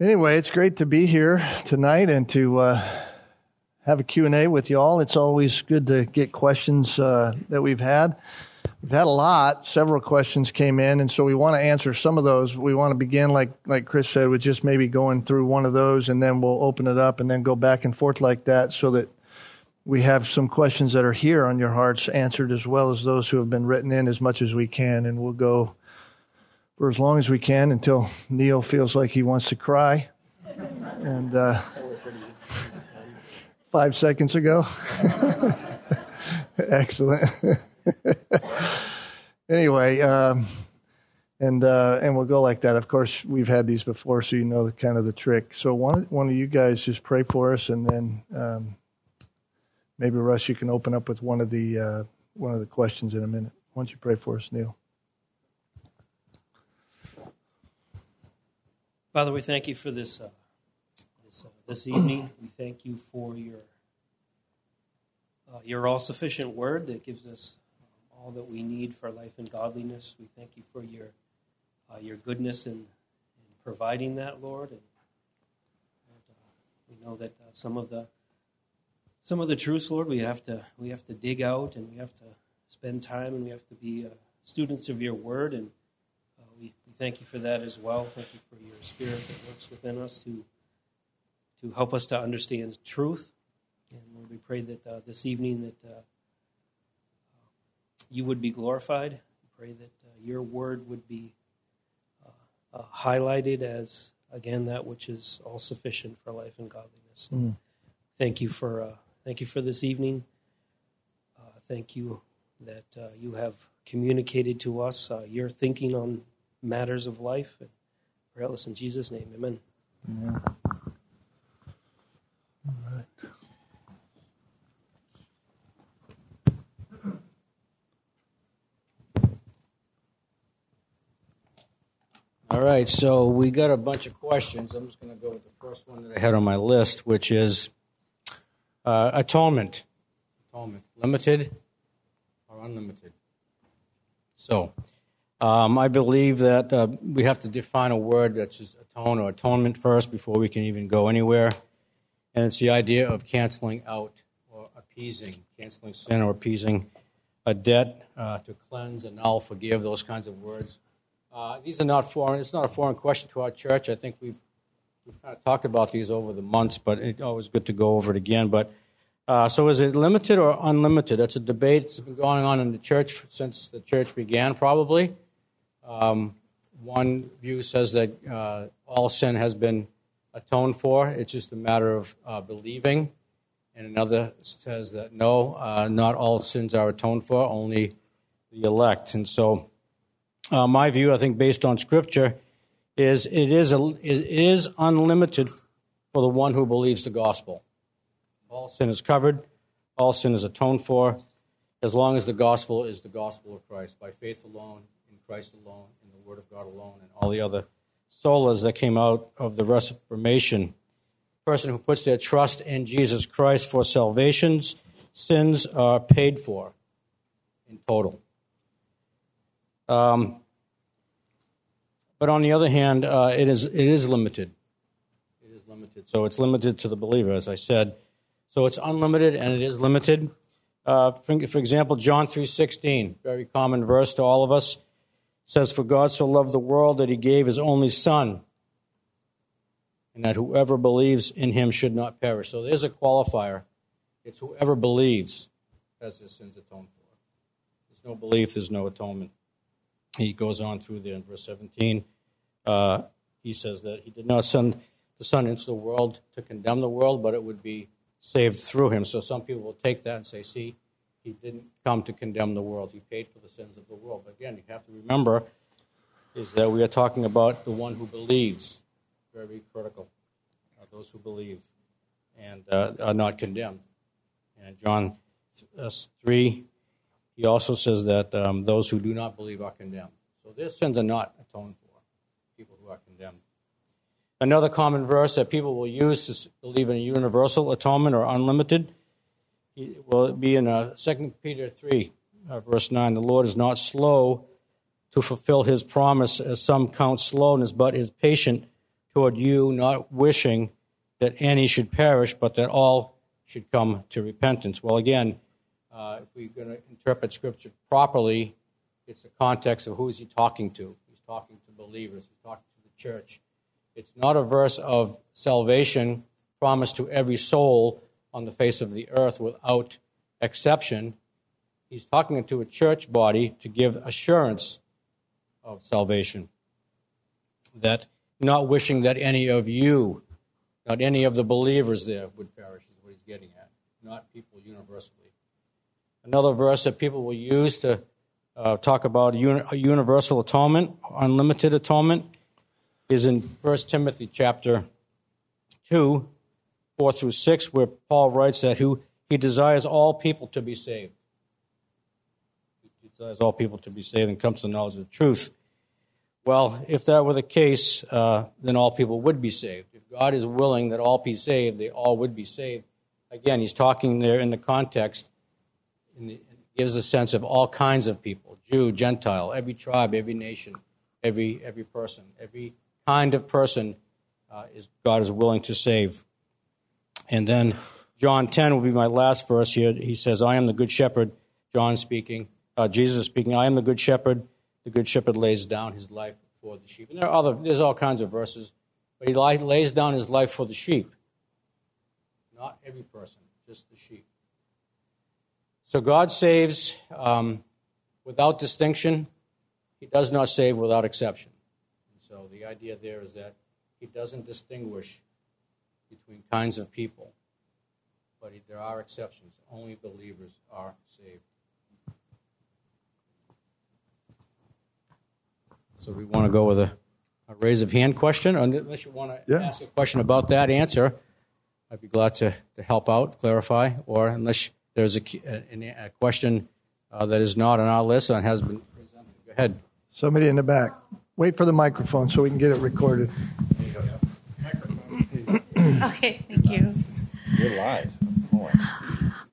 Anyway, it's great to be here tonight and to uh, have a Q&A with y'all. It's always good to get questions uh, that we've had. We've had a lot. Several questions came in, and so we want to answer some of those. We want to begin, like like Chris said, with just maybe going through one of those, and then we'll open it up and then go back and forth like that, so that we have some questions that are here on your hearts answered, as well as those who have been written in, as much as we can, and we'll go for as long as we can until Neil feels like he wants to cry. And uh, five seconds ago. Excellent. anyway, um, and uh, and we'll go like that. Of course, we've had these before, so you know the kind of the trick. So one one of you guys just pray for us, and then um, maybe Russ, you can open up with one of the uh, one of the questions in a minute. Why don't you pray for us, Neil? Father, we thank you for this uh, this, uh, this evening. We thank you for your uh, your all sufficient word that gives us all that we need for life and godliness. We thank you for your uh, your goodness in, in, providing that, Lord. And, and uh, we know that uh, some of the some of the truths, Lord, we have to we have to dig out and we have to spend time and we have to be students of your word. And thank you for that as well. Thank you for your spirit that works within us to to help us to understand truth. And Lord, we pray that uh, this evening that you would be glorified. We pray that uh, your word would be uh, uh, highlighted as, again, that which is all sufficient for life and godliness. Mm. Thank you for uh, thank you for this evening. Uh, thank you that uh, you have communicated to us your thinking on matters of life. And this in Jesus' name. Amen. Yeah. All right. All right, so we got a bunch of questions. I'm just going to go with the first one that I had on my list, which is uh, atonement. Atonement, limited or unlimited? So, um, I believe that uh, we have to define a word that's just atone or atonement first before we can even go anywhere. And it's the idea of canceling out or appeasing, canceling sin or appeasing a debt uh, to cleanse, annul, forgive, those kinds of words. Uh, these are not foreign. It's not a foreign question to our church. I think we've, we've kind of talked about these over the months, but it's always good to go over it again. But uh, so, is it limited or unlimited? That's a debate that's been going on in the church since the church began, probably. Um, one view says that uh, all sin has been atoned for. It's just a matter of uh, believing. And another says that no, uh, not all sins are atoned for, only the elect. And so uh, my view, I think, based on Scripture, is it is, a, it is unlimited for the one who believes the gospel. All sin is covered, all sin is atoned for, as long as the gospel is the gospel of Christ, by faith alone, Christ alone, in the Word of God alone, and all the other solas that came out of the Reformation. person who puts their trust in Jesus Christ for salvation's sins are paid for in total. Um, but on the other hand, uh, it is it is limited. It is limited. So it's limited to the believer, as I said. So it's unlimited and it is limited. Uh, for, for, example, John three sixteen, very common verse to all of us, says, "For God so loved the world that He gave His only Son, and that whoever believes in Him should not perish." So there's a qualifier. It's whoever believes has their sins atoned for. There's no belief. There's no atonement he goes on through there in verse 17. Uh, he says that he did not send the Son into the world to condemn the world, but it would be saved through him. So some people will take that and say, see, he didn't come to condemn the world. He paid for the sins of the world. But again, you have to remember is that we are talking about the one who believes. Very critical. Uh, those who believe and uh, are not condemned. And John uh, 3 he also says that um, those who do not believe are condemned. So their sins are not atoned for, people who are condemned. Another common verse that people will use to believe in a universal atonement or unlimited will be in uh, 2 Peter 3, uh, verse 9. The Lord is not slow to fulfill his promise, as some count slowness, but is patient toward you, not wishing that any should perish, but that all should come to repentance. Well, again, uh, if we're going to interpret Scripture properly, it's the context of who is he talking to. He's talking to believers. He's talking to the church. It's not a verse of salvation promised to every soul on the face of the earth without exception. He's talking to a church body to give assurance of salvation. That not wishing that any of you, not any of the believers there would perish, is what he's getting at, not people universally. Another verse that people will use to uh, talk about uni- universal atonement, unlimited atonement, is in 1 Timothy chapter 2, 4 through 6, where Paul writes that who, he desires all people to be saved. He desires all people to be saved and come to the knowledge of the truth. Well, if that were the case, uh, then all people would be saved. If God is willing that all be saved, they all would be saved. Again, he's talking there in the context, in the, gives a sense of all kinds of people Jew, Gentile, every tribe, every nation, every, every person, every kind of person uh, is God is willing to save. And then John 10 will be my last verse here. He says, I am the good shepherd, John speaking, uh, Jesus speaking, I am the good shepherd. The good shepherd lays down his life for the sheep. And there are other, there's all kinds of verses, but he lays down his life for the sheep. Not every person, just the sheep. So God saves um, without distinction. He does not save without exception. And so the idea there is that He doesn't distinguish between kinds of people, but there are exceptions. Only believers are saved. So we want to go with a, a raise of hand question, unless you want to yeah. ask a question about that answer. I'd be glad to, to help out, clarify, or unless there's a, a, a question uh, that is not on our list and has been presented. Go ahead. Somebody in the back. Wait for the microphone so we can get it recorded. okay, thank you. You're live.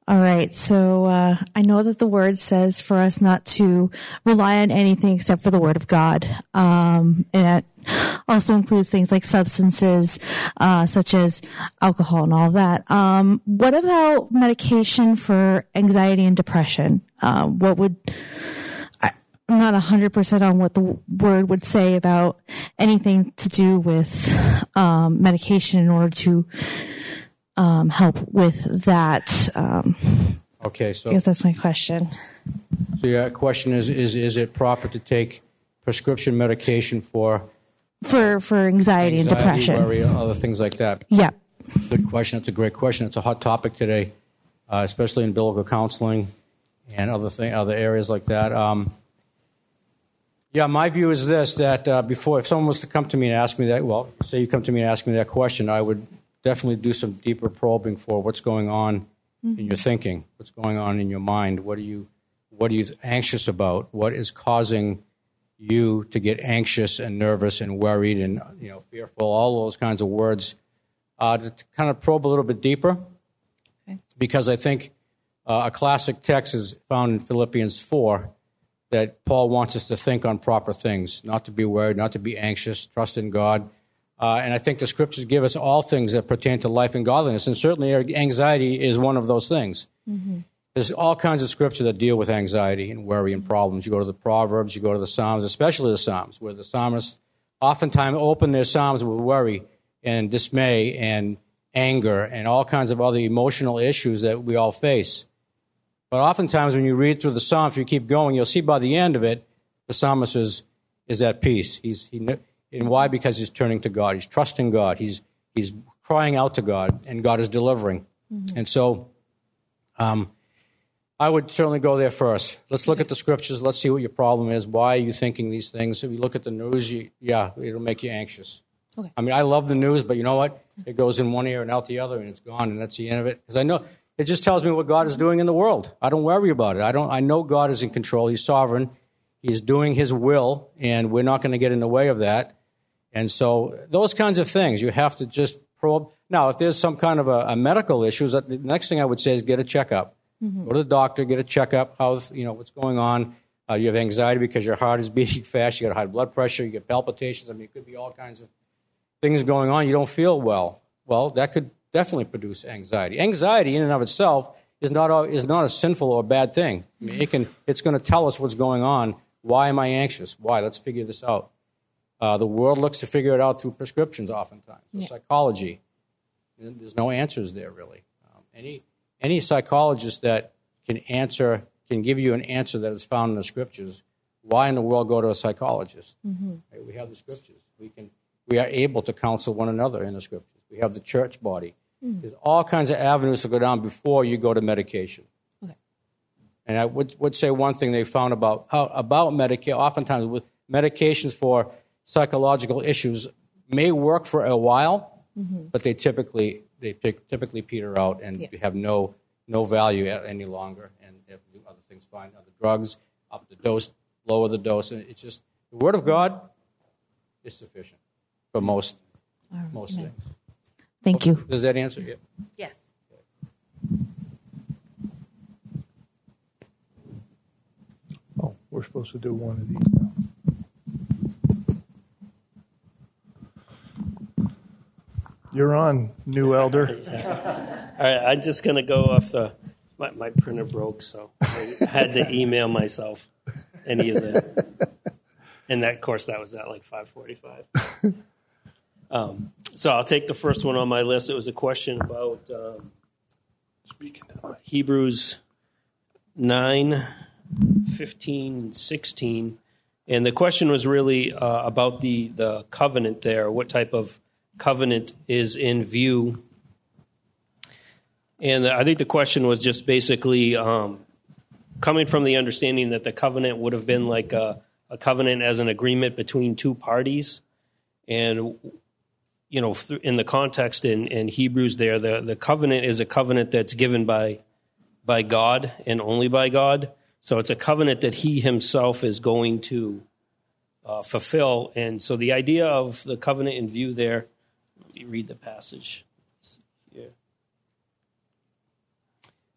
All right. So uh, I know that the word says for us not to rely on anything except for the word of God. Um, and that also includes things like substances, uh, such as alcohol and all that. Um, what about medication for anxiety and depression? Uh, what would I, I'm not 100% on what the word would say about anything to do with um, medication in order to um, help with that. Um, okay, so I guess that's my question. So your question is: is is it proper to take prescription medication for for for anxiety, anxiety and depression, worry, other things like that? Yeah. Good question. It's a great question. It's a hot topic today, uh, especially in biblical counseling and other thing, other areas like that. Um, yeah, my view is this: that uh, before, if someone was to come to me and ask me that, well, say you come to me and ask me that question, I would definitely do some deeper probing for what's going on mm-hmm. in your thinking, what's going on in your mind. What are you what are you anxious about? What is causing you to get anxious and nervous and worried and you know fearful? All those kinds of words uh, to kind of probe a little bit deeper, okay. because I think uh, a classic text is found in Philippians four that Paul wants us to think on proper things, not to be worried, not to be anxious, trust in God uh, and I think the scriptures give us all things that pertain to life and godliness. And certainly anxiety is one of those things. Mm-hmm. There's all kinds of scripture that deal with anxiety and worry and problems. You go to the Proverbs, you go to the Psalms, especially the Psalms, where the psalmists oftentimes open their Psalms with worry and dismay and anger and all kinds of other emotional issues that we all face. But oftentimes, when you read through the Psalm, if you keep going, you'll see by the end of it, the psalmist is, is at peace. He's, he, and why? Because he's turning to God. He's trusting God. He's, he's crying out to God, and God is delivering. Mm-hmm. And so um, I would certainly go there first. Let's look at the scriptures. Let's see what your problem is. Why are you thinking these things? If you look at the news, you, yeah, it'll make you anxious. Okay. I mean, I love the news, but you know what? It goes in one ear and out the other, and it's gone, and that's the end of it. Because I know it just tells me what God is doing in the world. I don't worry about it. I don't. I know God is in control. He's sovereign. He's doing His will, and we're not going to get in the way of that. And so those kinds of things you have to just probe. Now, if there's some kind of a, a medical issue, the next thing I would say is get a checkup. Mm-hmm. Go to the doctor, get a checkup. How you know what's going on? Uh, you have anxiety because your heart is beating fast. You got high blood pressure. You get palpitations. I mean, it could be all kinds of things going on, you don't feel well. Well, that could definitely produce anxiety. Anxiety, in and of itself, is not a, is not a sinful or bad thing. I mean, it can it's going to tell us what's going on. Why am I anxious? Why? Let's figure this out. Uh, the world looks to figure it out through prescriptions, oftentimes. Yeah. Psychology. There's no answers there really. Um, any any psychologist that can answer can give you an answer that is found in the scriptures. Why in the world go to a psychologist? Mm-hmm. Right? We have the scriptures. We can we are able to counsel one another in the scriptures. We have the church body. Mm. There's all kinds of avenues to go down before you go to medication. Okay. And I would, would say one thing they found about how, about medication. Oftentimes, with medications for psychological issues may work for a while, mm-hmm. but they typically they typically peter out and yeah. have no no value any longer. And if do other things, find other drugs, up the dose, lower the dose. And it's just the word of God is sufficient for most right. most things. Thank you. Does that answer you? Yes. Oh, we're supposed to do one of these now. You're on, new elder. All right, I'm just going to go off the. My, my printer broke, so I had to email myself any of the. And that course, that was at like 5:45. Um, so I'll take the first one on my list. It was a question about um, Hebrews 9, 15, 16. And the question was really uh, about the, the covenant there. What type of covenant is in view? And I think the question was just basically um, coming from the understanding that the covenant would have been like a, a covenant as an agreement between two parties. And you know, in the context in, in Hebrews there, the, the covenant is a covenant that's given by, by God and only by God. So it's a covenant that he himself is going to uh, fulfill. And so the idea of the covenant in view there, let me read the passage. Here.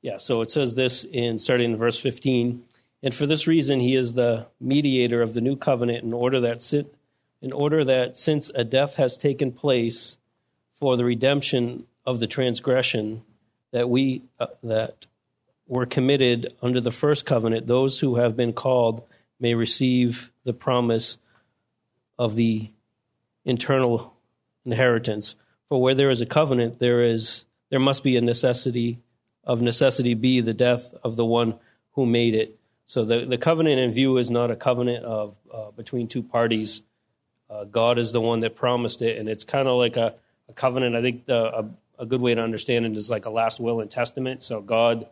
Yeah, so it says this in starting in verse 15. And for this reason, he is the mediator of the new covenant in order that sit in order that since a death has taken place for the redemption of the transgression that we uh, that were committed under the first covenant, those who have been called may receive the promise of the eternal inheritance. For where there is a covenant, there is there must be a necessity of necessity be the death of the one who made it. So the, the covenant in view is not a covenant of uh, between two parties uh, God is the one that promised it, and it's kind of like a, a, covenant. I think the, a, a good way to understand it is like a last will and testament. So God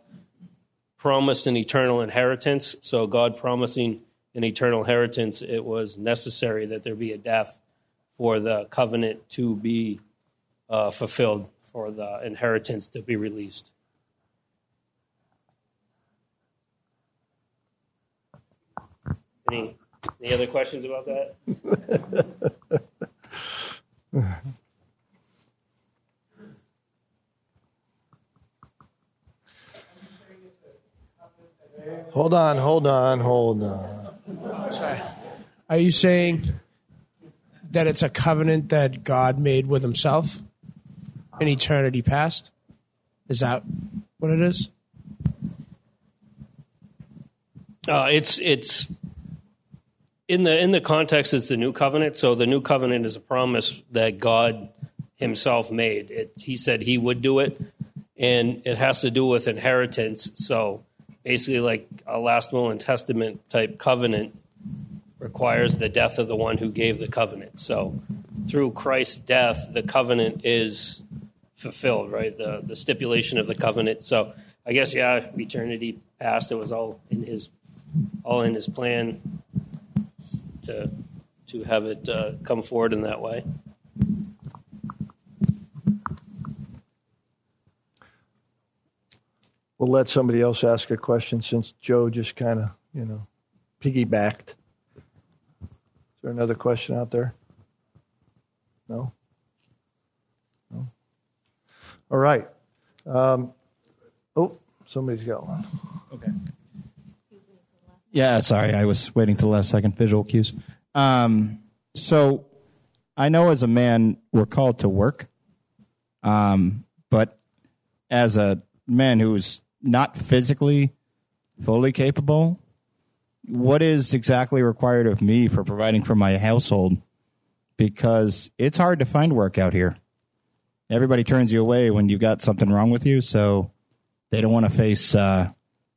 promised an eternal inheritance. So God promising an eternal inheritance, it was necessary that there be a death for the covenant to be uh, fulfilled, for the inheritance to be released. Any any other questions about that? hold on, hold on, hold on. Sorry. Are you saying that it's a covenant that God made with himself in eternity past? Is that what it is? Uh, it's it's in the in the context, it's the new covenant. So the new covenant is a promise that God Himself made. It, he said He would do it, and it has to do with inheritance. So basically, like a last will and testament type covenant requires the death of the one who gave the covenant. So through Christ's death, the covenant is fulfilled. Right, the the stipulation of the covenant. So I guess yeah, eternity past. It was all in His all in His plan to to have it uh, come forward in that way. We'll let somebody else ask a question since Joe just kind of, you know, piggybacked. Is there another question out there? No? No? All right. Um, oh, somebody's got one. Yeah, sorry, I was waiting till the last second. Visual cues. Um, so, I know as a man we're called to work, um, but as a man who's not physically fully capable, what is exactly required of me for providing for my household? Because it's hard to find work out here. Everybody turns you away when you've got something wrong with you, so they don't want to face uh,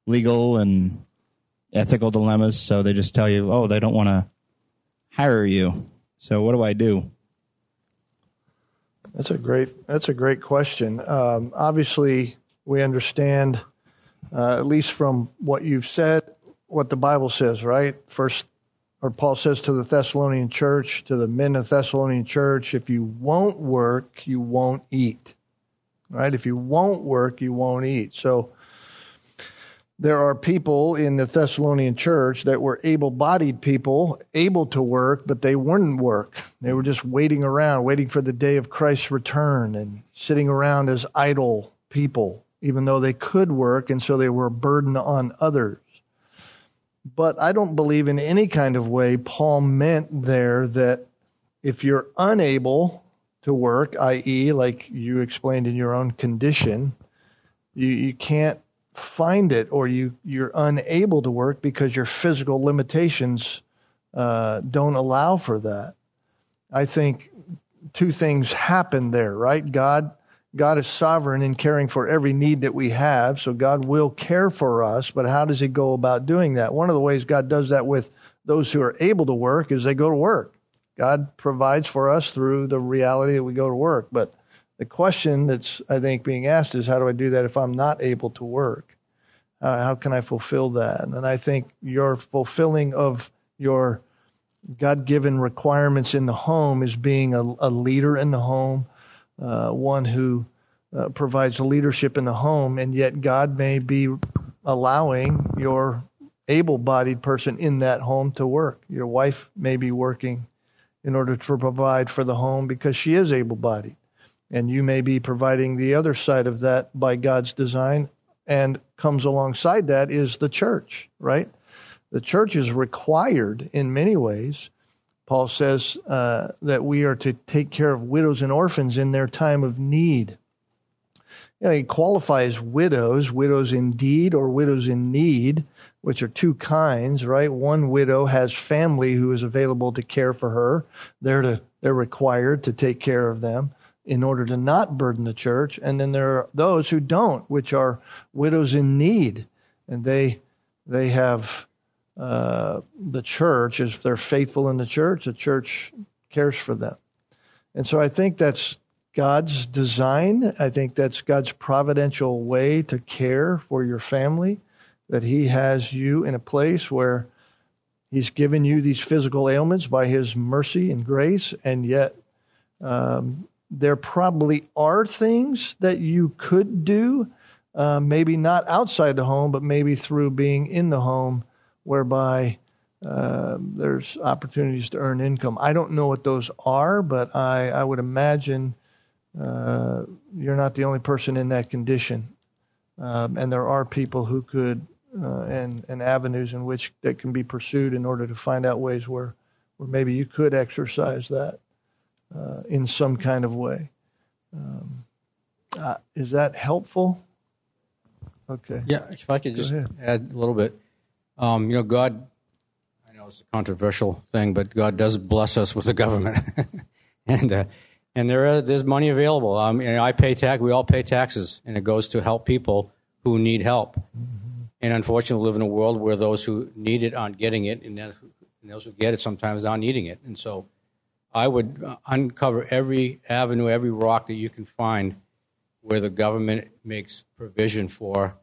legal and ethical dilemmas. So they just tell you, oh, they don't want to hire you. So what do I do? That's a great. That's a great question. Um, obviously, we understand, uh, at least from what you've said, what the Bible says, right? First, or Paul says to the Thessalonian church, to the men of Thessalonian church, if you won't work, you won't eat. Right? If you won't work, you won't eat. So there are people in the Thessalonian church that were able bodied people, able to work, but they wouldn't work. They were just waiting around, waiting for the day of Christ's return and sitting around as idle people, even though they could work, and so they were a burden on others. But I don't believe in any kind of way Paul meant there that if you're unable to work, i.e., like you explained in your own condition, you, you can't find it or you, you're unable to work because your physical limitations uh, don't allow for that. I think two things happen there, right? God God is sovereign in caring for every need that we have, so God will care for us, but how does He go about doing that? One of the ways God does that with those who are able to work is they go to work. God provides for us through the reality that we go to work. But the question that's, I think, being asked is how do I do that if I'm not able to work? Uh, how can I fulfill that? And I think your fulfilling of your God given requirements in the home is being a, a leader in the home uh, one who uh, provides leadership in the home, and yet God may be allowing your able bodied person in that home to work. Your wife may be working in order to provide for the home because she is able bodied. And you may be providing the other side of that by God's design. And comes alongside that is the church, right? The church is required in many ways Paul says uh, that we are to take care of widows and orphans in their time of need. You know, he qualifies widows, widows indeed or widows in need, which are two kinds, right? One widow has family who is available to care for her. They're to, they're required to take care of them in order to not burden the church. And then there are those who don't, which are widows in need, and they they have uh, the church, if they're faithful in the church, the church cares for them. And so I think that's God's design. I think that's God's providential way to care for your family, that He has you in a place where He's given you these physical ailments by His mercy and grace, and yet um, there probably are things that you could do, uh, maybe not outside the home, but maybe through being in the home whereby uh, there's opportunities to earn income. I don't know what those are, but I, I would imagine uh, you're not the only person in that condition. Um, and there are people who could, uh, and, and avenues in which that can be pursued in order to find out ways where, where maybe you could exercise that uh, in some kind of way. Um, uh, is that helpful? Okay. Yeah, if I could just add a little bit. Um, you know, God, I know it's a controversial thing, but God does bless us with a government. and uh, and there is, there's money available. Um, you know, I pay tax, we all pay taxes, and it goes to help people who need help. Mm-hmm. And unfortunately, we live in a world where those who need it aren't getting it, and those who get it sometimes aren't needing it. And so I would uh, uncover every avenue, every rock that you can find where the government makes provision for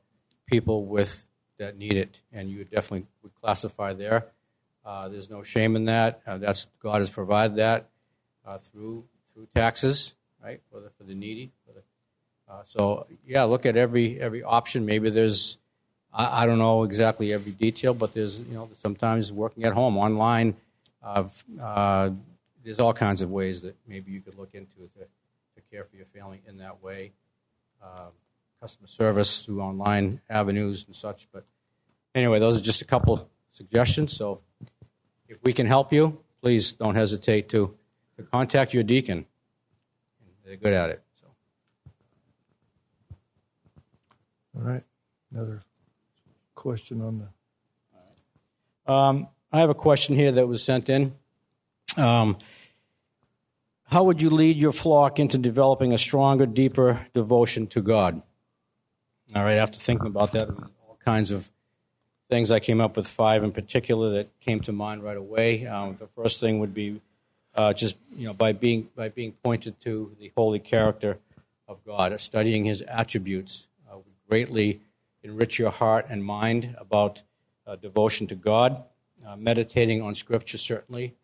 people with that need it, and you definitely would classify there. Uh, there's no shame in that. Uh, that's God has provided that uh, through through taxes, right, for the for the needy. For the, uh, so yeah, look at every every option. Maybe there's I, I, don't know exactly every detail, but there's you know sometimes working at home online. Uh, there's all kinds of ways that maybe you could look into to, to care for your family in that way. Um, customer service through online avenues and such. But anyway, those are just a couple suggestions. So if we can help you, please don't hesitate to, to contact your deacon. They're good at it. So. All right. Another question on the. Um, I have a question here that was sent in. Um, how would you lead your flock into developing a stronger, deeper devotion to God? All right, after thinking about that, all kinds of things, I came up with five in particular that came to mind right away. Um, the first thing would be uh, just you know by being by being pointed to the holy character of God, studying His attributes uh, would greatly enrich your heart and mind about uh, devotion to God. Uh, meditating on Scripture certainly,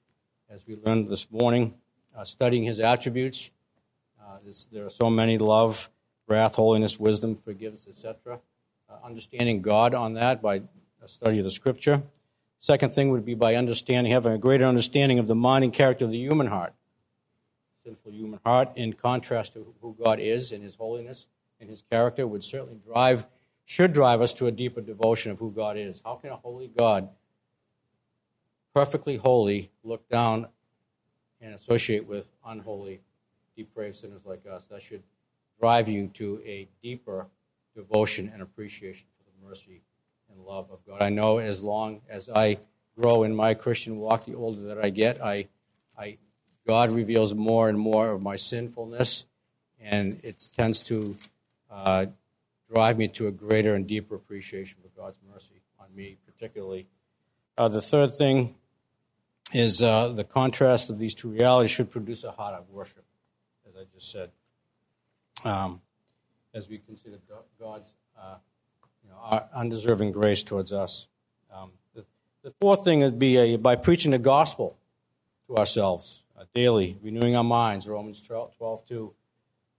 as we learned this morning, uh, studying His attributes. Uh, there are so many: love, wrath, holiness, wisdom, forgiveness, etc. understanding God on that by a study of the Scripture. Second thing would be by understanding, having a greater understanding of the mind and character of the human heart. Sinful human heart, in contrast to who God is in His holiness and His character, would certainly drive, should drive us to a deeper devotion of who God is. How can a holy God, perfectly holy, look down and associate with unholy, depraved sinners like us? That should drive you to a deeper devotion and appreciation for the mercy and love of God. I know as long as I grow in my Christian walk, the older that I get, I, I, God reveals more and more of my sinfulness, and it tends to uh, drive me to a greater and deeper appreciation for God's mercy on me, particularly. Uh, the third thing is uh, the contrast of these two realities should produce a heart of worship, as I just said. Um, as we consider God's uh, you know, undeserving grace towards us. Um, the, the, fourth thing would be a, by preaching the gospel to ourselves uh, daily, renewing our minds, Romans 12, 12 2,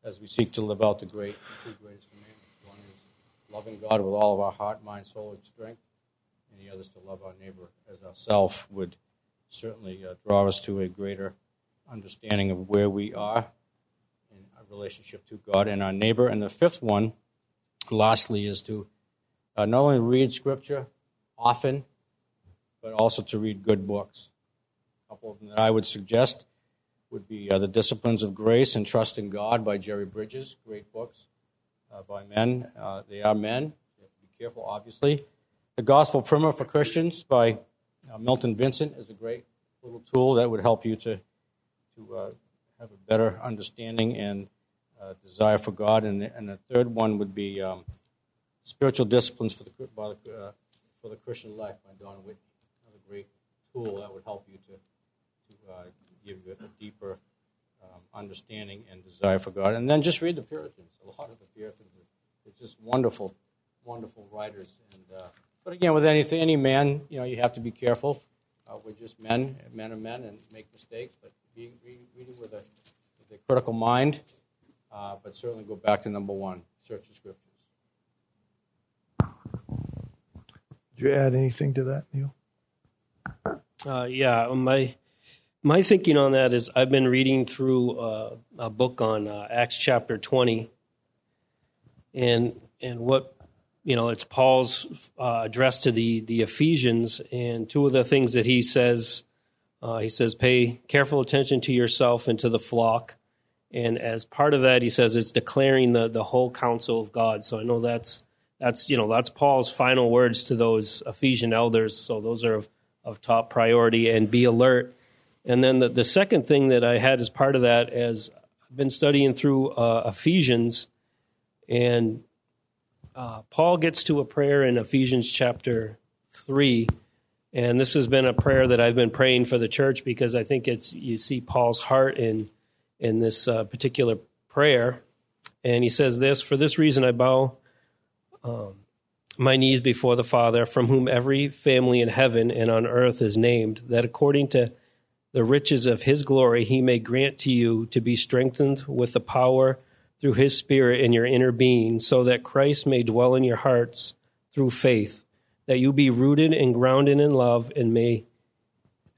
as we seek to live out the great two greatest commandments. One is loving God with all of our heart, mind, soul, and strength, and the other is to love our neighbor as ourself would certainly uh, draw us to a greater understanding of where we are in our relationship to God and our neighbor. And the fifth one, lastly, is to uh, not only read Scripture often, but also to read good books. A couple of them that I would suggest would be uh, The Disciplines of Grace and Trusting God by Jerry Bridges. Great books uh, by men. Uh, they are men. Be careful, obviously. The Gospel Primer for Christians by uh, Milton Vincent is a great little tool that would help you to, to uh, have a better understanding and desire for God. And, and the third one would be. Um, Spiritual Disciplines for the, the, uh, for the Christian Life by Don Whitney. Another great tool that would help you to, to uh, give you a deeper um, understanding and desire for God. And then just read the Puritans. A lot of the Puritans, are just wonderful, wonderful writers. And uh, But again, with anything, any man, you know, you have to be careful. Uh, we're just men, men are men, and make mistakes. But being, reading with a, with a critical mind, uh, but certainly go back to number one, search the scriptures. Did you add anything to that, Neil? Uh, yeah, my my thinking on that is I've been reading through uh, a book on uh, Acts chapter twenty, and and what you know it's Paul's uh, address to the the Ephesians, and two of the things that he says, uh, he says, pay careful attention to yourself and to the flock, and as part of that, he says it's declaring the the whole counsel of God. So I know that's that's you know that's Paul's final words to those Ephesian elders. So those are of, of top priority and be alert. And then the, the second thing that I had as part of that is I've been studying through uh, Ephesians, and uh, Paul gets to a prayer in Ephesians chapter three, and this has been a prayer that I've been praying for the church because I think it's you see Paul's heart in in this uh, particular prayer, and he says this: "For this reason I bow." um, my knees before the Father, from whom every family in heaven and on earth is named, that according to the riches of his glory he may grant to you to be strengthened with the power through his Spirit in your inner being, so that Christ may dwell in your hearts through faith, that you be rooted and grounded in love and may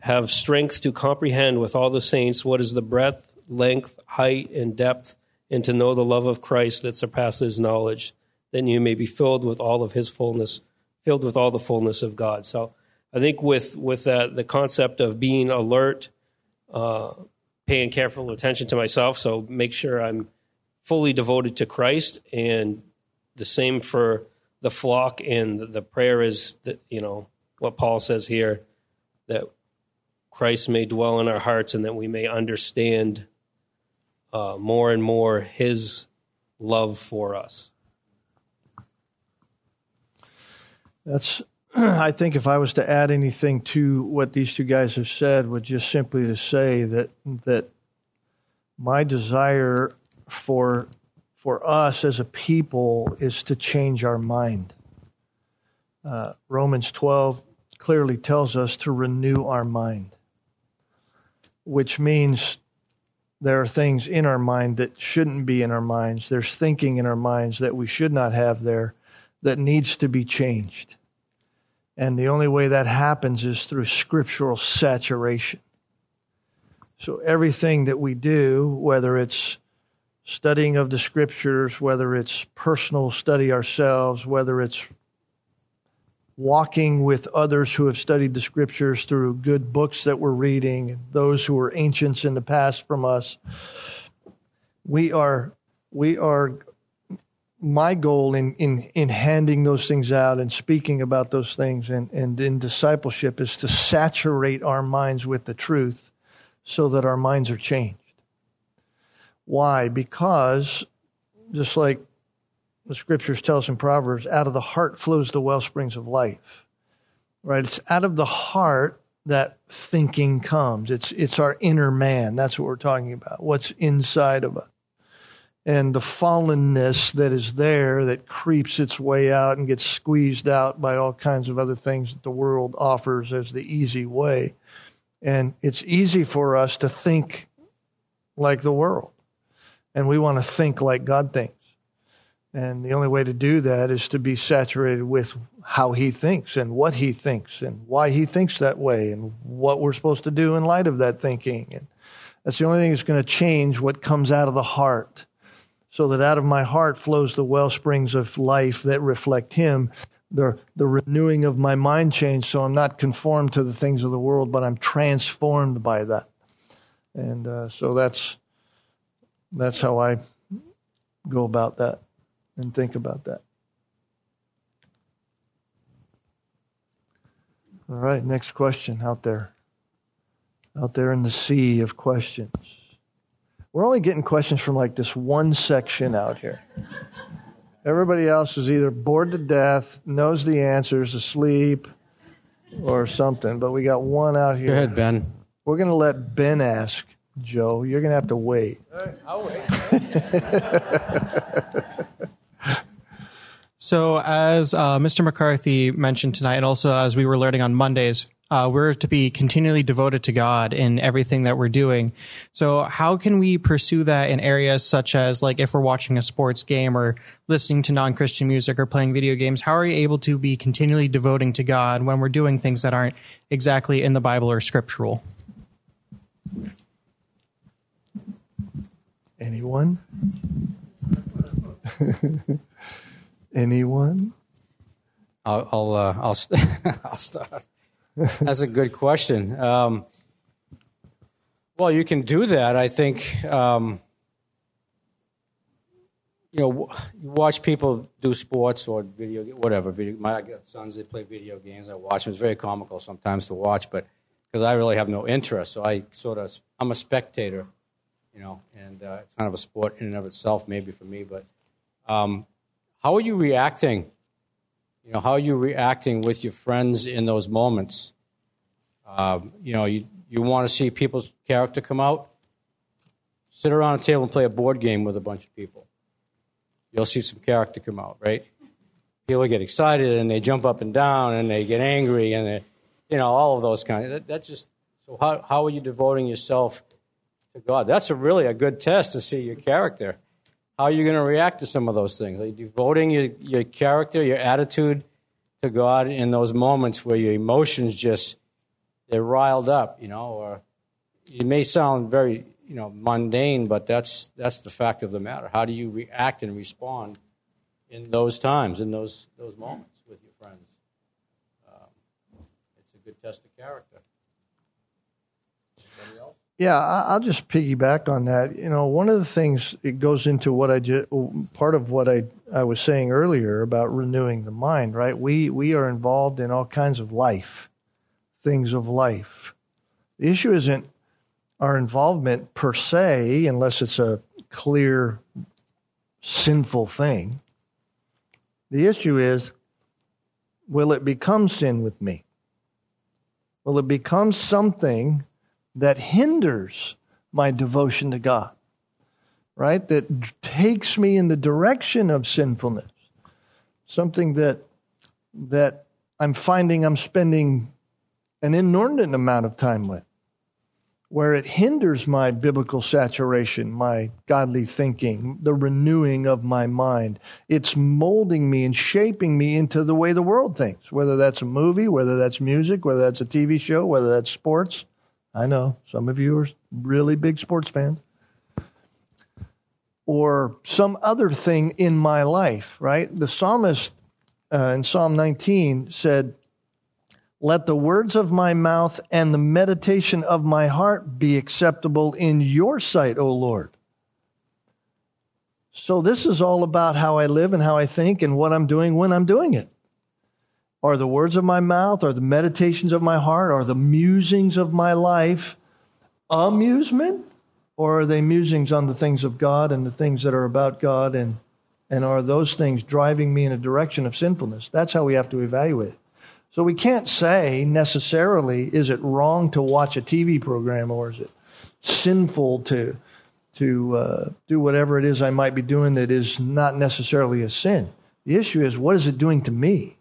have strength to comprehend with all the saints what is the breadth, length, height, and depth, and to know the love of Christ that surpasses knowledge then you may be filled with all of his fullness, filled with all the fullness of God. So I think with, with that, the concept of being alert, uh, paying careful attention to myself. So make sure I'm fully devoted to Christ, and the same for the flock. And the, prayer is that you know what Paul says here that Christ may dwell in our hearts, and that we may understand uh, more and more His love for us. That's, I think, if I was to add anything to what these two guys have said, would just simply to say that that my desire for for us as a people is to change our mind. Uh, Romans 12 clearly tells us to renew our mind, which means there are things in our mind that shouldn't be in our minds. There's thinking in our minds that we should not have there that needs to be changed. And the only way that happens is through scriptural saturation. So everything that we do, whether it's studying of the scriptures, whether it's personal study ourselves, whether it's walking with others who have studied the scriptures through good books that we're reading, those who were ancients in the past from us, we are we are my goal in, in, in handing those things out and speaking about those things and, and in discipleship is to saturate our minds with the truth so that our minds are changed. Why? Because just like the scriptures tell us in Proverbs, out of the heart flows the well springs of life. Right? It's out of the heart that thinking comes. It's it's our inner man. That's what we're talking about. What's inside of us and the fallenness that is there that creeps its way out and gets squeezed out by all kinds of other things that the world offers as the easy way. And it's easy for us to think like the world. And we want to think like God thinks. And the only way to do that is to be saturated with how he thinks and what he thinks and why he thinks that way and what we're supposed to do in light of that thinking. And that's the only thing that's going to change what comes out of the heart so that out of my heart flows the well springs of life that reflect him the the renewing of my mind change so i'm not conformed to the things of the world but i'm transformed by that and uh, so that's that's how i go about that and think about that all right next question out there out there in the sea of questions we're only getting questions from like this one section out here. Everybody else is either bored to death, knows the answers, asleep, or something. But we got one out here. Go ahead, Ben. We're going to let Ben ask, Joe. You're going to have to wait. I'll wait. So, as uh, Mr. McCarthy mentioned tonight, and also as we were learning on Mondays, uh, we're to be continually devoted to God in everything that we're doing. So, how can we pursue that in areas such as, like, if we're watching a sports game or listening to non Christian music or playing video games? How are we able to be continually devoting to God when we're doing things that aren't exactly in the Bible or scriptural? Anyone? Anyone? I'll I'll uh, I'll, st- I'll start. That's a good question. Um, well, you can do that. I think um, you know w- you watch people do sports or video whatever. Video, my sons they play video games. I watch them. It's very comical sometimes to watch, but because I really have no interest, so I sort of I'm a spectator, you know, and uh, it's kind of a sport in and of itself, maybe for me. But um, how are you reacting? You know, how are you reacting with your friends in those moments? Um, you know, you, you want to see people's character come out? Sit around a table and play a board game with a bunch of people. You'll see some character come out, right? People get excited and they jump up and down and they get angry and they, you know, all of those kinds. That, that's just so. How how are you devoting yourself to God? That's a really a good test to see your character how are you going to react to some of those things? Are you devoting your, your character, your attitude to God in those moments where your emotions just they're riled up, you know, or it may sound very, you know, mundane, but that's that's the fact of the matter. How do you react and respond in those times, in those those moments with your friends? Um, it's a good test of character. Yeah, I'll just piggyback on that. You know, one of the things it goes into what I just part of what I I was saying earlier about renewing the mind. Right? We we are involved in all kinds of life, things of life. The issue isn't our involvement per se, unless it's a clear sinful thing. The issue is, will it become sin with me? Will it become something that hinders my devotion to God? Right? That takes me in the direction of sinfulness. Something that that I'm finding I'm spending an inordinate amount of time with where it hinders my biblical saturation, my godly thinking, the renewing of my mind. It's molding me and shaping me into the way the world thinks, whether that's a movie, whether that's music, whether that's a TV show, whether that's sports. I know some of you are really big sports fans. Or some other thing in my life, right? The psalmist uh, in Psalm 19 said, let the words of my mouth and the meditation of my heart be acceptable in your sight, O Lord. So, this is all about how I live and how I think and what I'm doing when I'm doing it. Are the words of my mouth, are the meditations of my heart, are the musings of my life amusement? Or are they musings on the things of God and the things that are about God? And, and are those things driving me in a direction of sinfulness? That's how we have to evaluate it. So we can't say necessarily is it wrong to watch a TV program or is it sinful to to uh, do whatever it is I might be doing that is not necessarily a sin. The issue is what is it doing to me?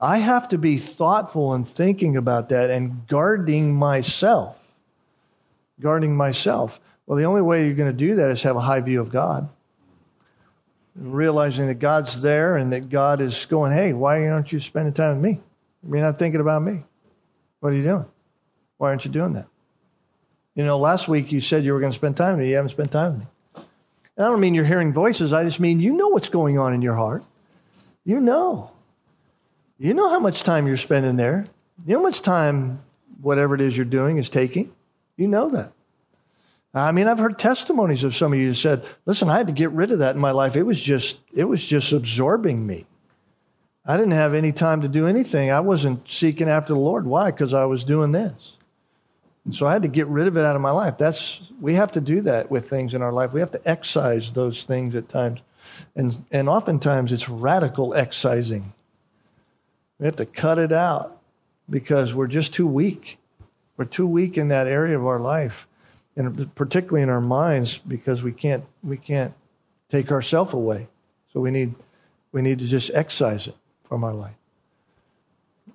I have to be thoughtful and thinking about that and guarding myself. Guarding myself. Well, the only way you're going to do that is have a high view of God realizing that God's there and that God is going, hey, why aren't you spending time with me? You're not thinking about me. What are you doing? Why aren't you doing that? You know, last week you said you were going to spend time with me. You haven't spent time with me. And I don't mean you're hearing voices. I just mean you know what's going on in your heart. You know. You know how much time you're spending there. You know how much time whatever it is you're doing is taking. You know that. I mean, I've heard testimonies of some of you who said, "Listen, I had to get rid of that in my life. It was just, it was just absorbing me. I didn't have any time to do anything. I wasn't seeking after the Lord. Why? Because I was doing this. And so I had to get rid of it out of my life. That's we have to do that with things in our life. We have to excise those things at times, and and oftentimes it's radical excising. We have to cut it out because we're just too weak. We're too weak in that area of our life and particularly in our minds because we can't we can't take ourself away. So we need we need to just excise it from our life.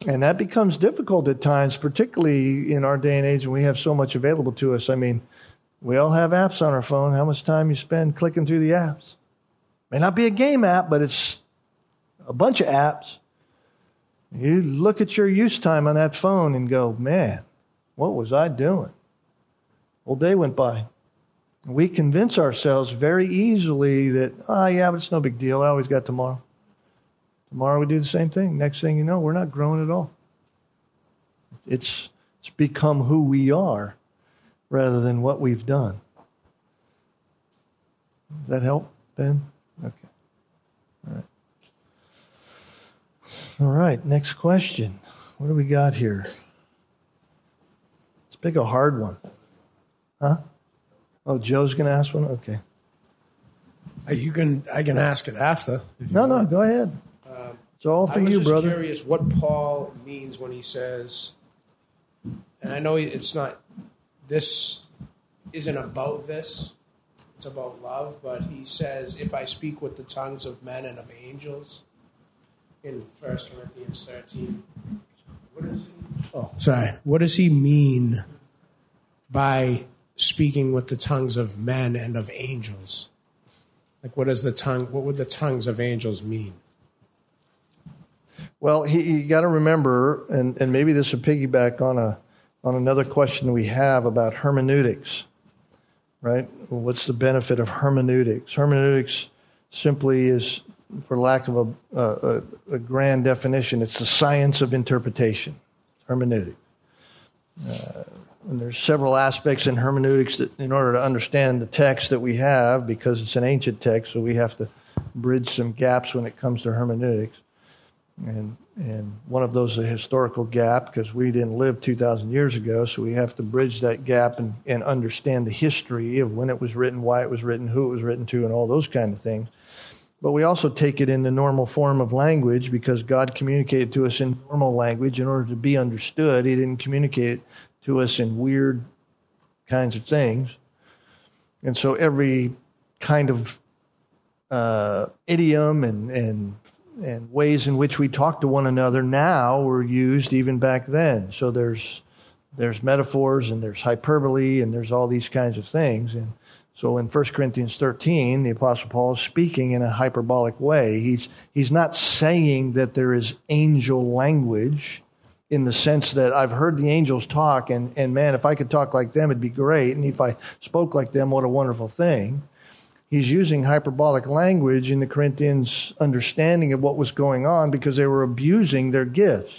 And that becomes difficult at times, particularly in our day and age when we have so much available to us. I mean, we all have apps on our phone. How much time you spend clicking through the apps? May not be a game app, but it's a bunch of apps. You look at your use time on that phone and go, man, what was I doing? whole day went by. We convince ourselves very easily that, ah, oh, yeah, but it's no big deal. I always got tomorrow. Tomorrow we do the same thing. Next thing you know, we're not growing at all. It's, it's become who we are rather than what we've done. Does that help, Ben? Okay. All right. All right, next question. What do we got here? It's big a hard one. Huh? Oh, Joe's going to ask one? Okay. You can. I can ask it after. No, no, go ahead. Um, it's all for you, brother. I was curious what Paul means when he says, and I know it's not. This isn't about this. It's about love, but he says, "If I speak with the tongues of men and of angels," in First Corinthians thirteen. What does he? Oh, sorry. What does he mean by speaking with the tongues of men and of angels. Like, what does the tongue? What would the tongues of angels mean? Well, he, you got to remember, and, and maybe this will piggyback on a on another question we have about hermeneutics, right? What's the benefit of hermeneutics? Hermeneutics simply is, for lack of a, a, a grand definition, it's the science of interpretation. Hermeneutic. Uh, And there's several aspects in hermeneutics that, in order to understand the text that we have, because it's an ancient text, so we have to bridge some gaps when it comes to hermeneutics. And and one of those is a historical gap because we didn't live 2,000 years ago, so we have to bridge that gap and, and understand the history of when it was written, why it was written, who it was written to, and all those kind of things. But we also take it in the normal form of language because God communicated to us in normal language in order to be understood. He didn't communicate to us in weird kinds of things. And so every kind of uh, idiom and, and and ways in which we talk to one another now were used even back then. So there's there's metaphors and there's hyperbole and there's all these kinds of things. And so in 1 Corinthians 13, the Apostle Paul is speaking in a hyperbolic way. He's he's not saying that there is angel language in the sense that I've heard the angels talk and, and man, if I could talk like them, it'd be great. And if I spoke like them, what a wonderful thing he's using hyperbolic language in the Corinthians' understanding of what was going on because they were abusing their gifts.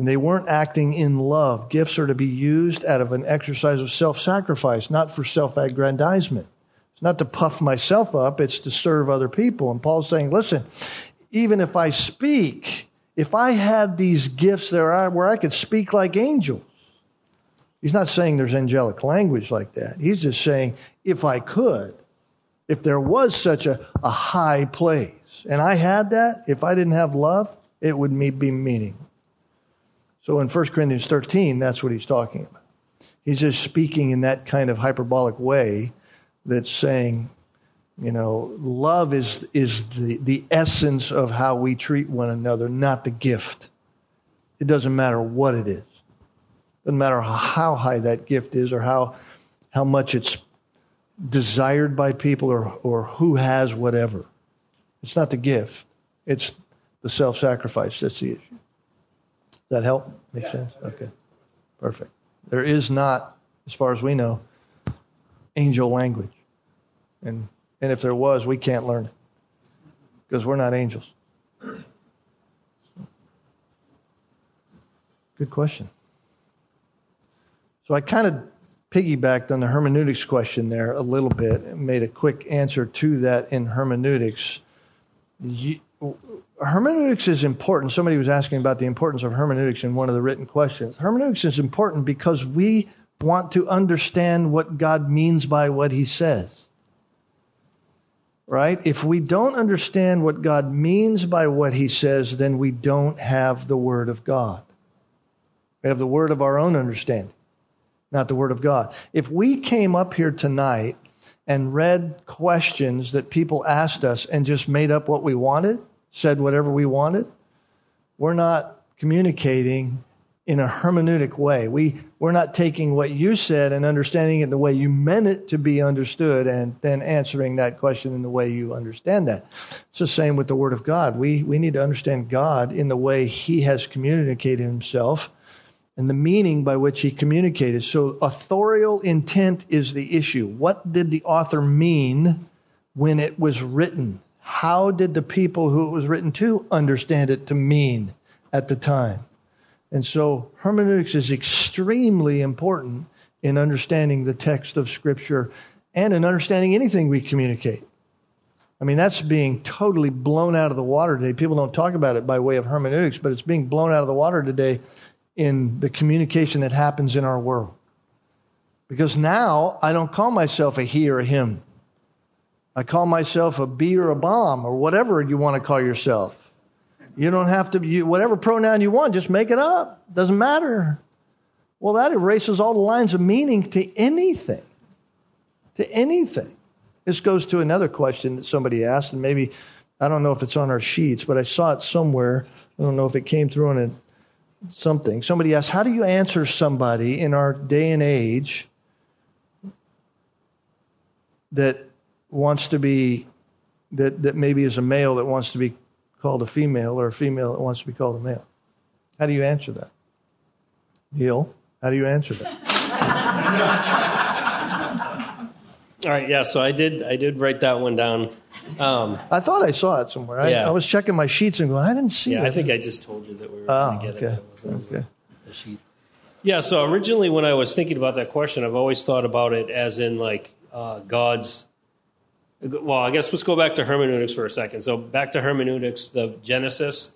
And they weren't acting in love. Gifts are to be used out of an exercise of self sacrifice, not for self aggrandizement. It's not to puff myself up, it's to serve other people. And Paul's saying, listen, even if I speak, if I had these gifts there where I could speak like angels, he's not saying there's angelic language like that. He's just saying, if I could, if there was such a, a high place, and I had that, if I didn't have love, it would be meaningless. So in 1 Corinthians 13, that's what he's talking about. He's just speaking in that kind of hyperbolic way that's saying, you know, love is, is the, the essence of how we treat one another, not the gift. It doesn't matter what it is. It doesn't matter how high that gift is or how, how much it's desired by people or, or who has whatever. It's not the gift, it's the self sacrifice that's the issue. That help? Make yeah. sense? Okay. Perfect. There is not, as far as we know, angel language. And, and if there was, we can't learn it because we're not angels. Good question. So I kind of piggybacked on the hermeneutics question there a little bit and made a quick answer to that in hermeneutics. You, hermeneutics is important. Somebody was asking about the importance of hermeneutics in one of the written questions. Hermeneutics is important because we want to understand what God means by what he says. Right? If we don't understand what God means by what he says, then we don't have the Word of God. We have the Word of our own understanding not the Word of God. If we came up here tonight and read questions that people asked us and just made up what we wanted, said whatever we wanted, we're not communicating in a hermeneutic way. We, we're not taking what you said and understanding it the way you meant it to be understood and then answering that question in the way you understand that. It's the same with the Word of God. We, we need to understand God in the way He has communicated Himself and the meaning by which he communicated. So, authorial intent is the issue. What did the author mean when it was written? How did the people who it was written to understand it to mean at the time? And so, hermeneutics is extremely important in understanding the text of Scripture and in understanding anything we communicate. I mean, that's being totally blown out of the water today. People don't talk about it by way of hermeneutics, but it's being blown out of the water today in the communication that happens in our world. Because now I don't call myself a he or a him. I call myself a bee or a bomb or whatever you want to call yourself. You don't have to, you, whatever pronoun you want, just make it up. Doesn't matter. Well, that erases all the lines of meaning to anything. To anything. This goes to another question that somebody asked, and maybe, I don't know if it's on our sheets, but I saw it somewhere. I don't know if it came through on a something. Somebody asked, How do you answer somebody in our day and age that wants to be, that, that maybe is a male that wants to be called a female or a female that wants to be called a male? How do you answer that? Neil, how do you answer that? All right, yeah. So I did. I did write that one down. Um, I thought I saw it somewhere. I, yeah. I was checking my sheets and going, I didn't see yeah, it. I think I just told you that we were oh, going to get okay. it. okay. The sheet. Yeah, so originally when I was thinking about that question, I've always thought about it as in like uh, God's. Well, I guess let's go back to hermeneutics for a second. So back to hermeneutics, the Genesis.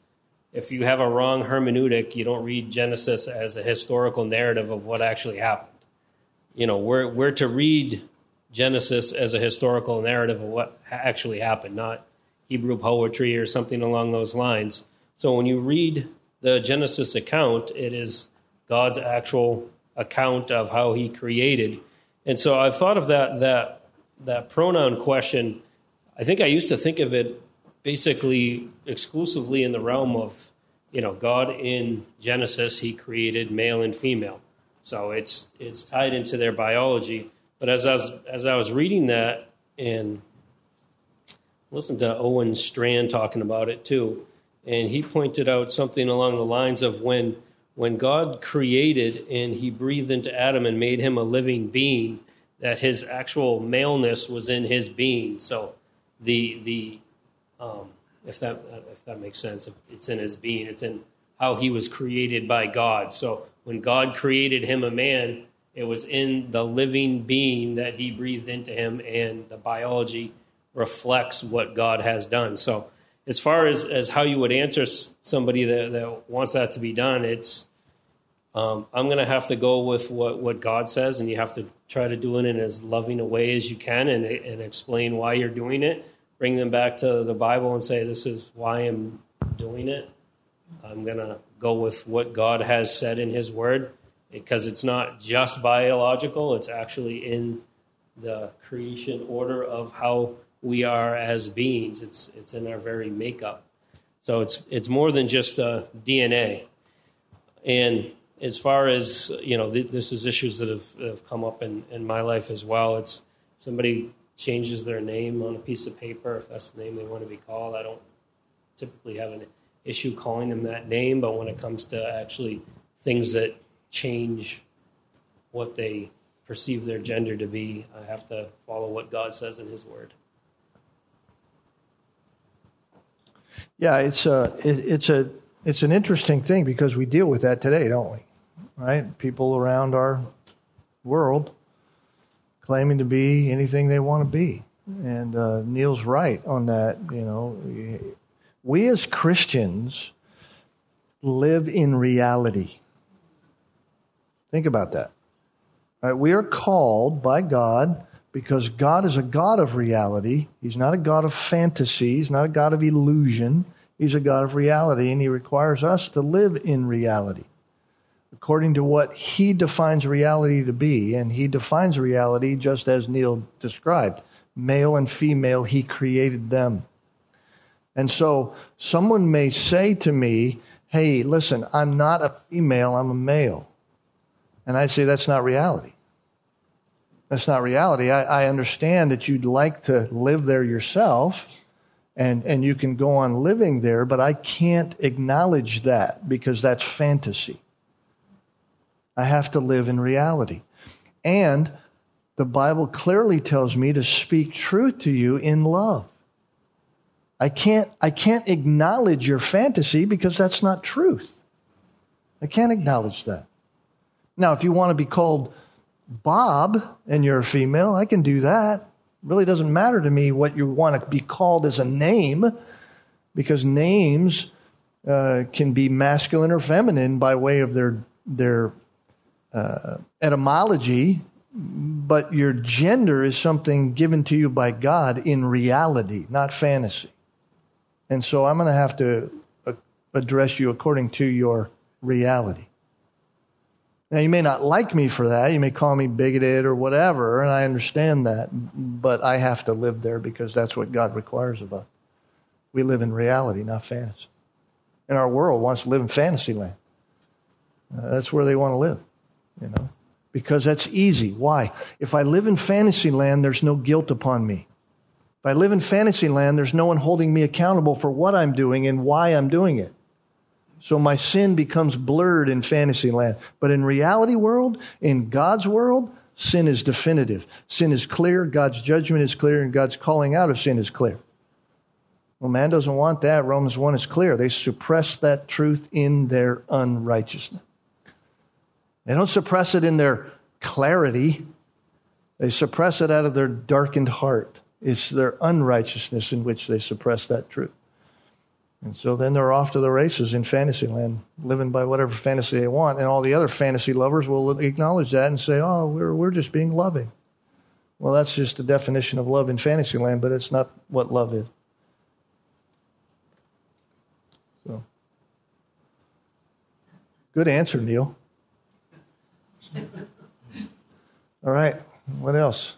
If you have a wrong hermeneutic, you don't read Genesis as a historical narrative of what actually happened. You know, we're we're to read Genesis as a historical narrative of what actually happened, not Hebrew poetry or something along those lines. So when you read the Genesis account, it is God's actual account of how He created. And so I've thought of that that that pronoun question. I think I used to think of it basically exclusively in the realm of you know God in Genesis He created male and female, so it's it's tied into their biology. But as I was as I was reading that and listened to Owen Strachan talking about it too, and he pointed out something along the lines of when when God created and he breathed into Adam and made him a living being, that his actual maleness was in his being. So the the um, if that if that makes sense, it's in his being. It's in how he was created by God. So when God created him a man, it was in the living being that he breathed into him, and the biology reflects what God has done. So as far as, as how you would answer somebody that, that wants that to be done, it's um, I'm going to have to go with what, what God says, and you have to try to do it in as loving a way as you can and, and explain why you're doing it. Bring them back to the Bible and say, This is why I'm doing it. I'm going to go with what God has said in His Word because it's not just biological, it's actually in the creation order of how we are as beings. It's it's in our very makeup. So it's it's more than just uh, DNA. And as far as you know, th- this is issues that have, have come up in, in my life as well. It's somebody changes their name on a piece of paper if that's the name they want to be called. I don't typically have an issue calling them that name, but when it comes to actually things that change what they perceive their gender to be, I have to follow what God says in His Word. Yeah, it's a it, it's a it's an interesting thing because we deal with that today, don't we? Right? People around our world claiming to be anything they want to be, and uh, Neil's right on that. You know, we as Christians live in reality. Think about that. Right? We are called by God because God is a God of reality. He's not a God of fantasy. He's not a God of illusion. He's a God of reality, and He requires us to live in reality according to what He defines reality to be. And He defines reality just as Neil described male and female, He created them. And so someone may say to me, Hey, listen, I'm not a female, I'm a male. And I say, That's not reality. That's not reality. I, I understand that you'd like to live there yourself and, and you can go on living there, but I can't acknowledge that because that's fantasy. I have to live in reality. And the Bible clearly tells me to speak truth to you in love. I can't, I can't acknowledge your fantasy because that's not truth. I can't acknowledge that. Now, if you want to be called Bob and you're a female, I can do that. It really doesn't matter to me what you want to be called as a name because names uh, can be masculine or feminine by way of their their uh, etymology, but your gender is something given to you by God in reality, not fantasy. And so I'm going to have to uh, address you according to your reality. Now, you may not like me for that. You may call me bigoted or whatever, and I understand that. But I have to live there because that's what God requires of us. We live in reality, not fantasy. And our world wants to live in fantasy land. Uh, that's where they want to live, you know, because that's easy. Why? If I live in fantasy land, there's no guilt upon me. If I live in fantasy land, there's no one holding me accountable for what I'm doing and why I'm doing it. So my sin becomes blurred in fantasy land. But in reality world, in God's world, sin is definitive. Sin is clear, God's judgment is clear, and God's calling out of sin is clear. Well, man doesn't want that. Romans 1 is clear. They suppress that truth in their unrighteousness. They don't suppress it in their clarity, they suppress it out of their darkened heart. It's their unrighteousness in which they suppress that truth. And so then they're off to the races in fantasy land, living by whatever fantasy they want. And all the other fantasy lovers will acknowledge that and say, oh, we're, we're just being loving. Well, that's just the definition of love in fantasy land, but it's not what love is. So, good answer, Neil. All right, what else?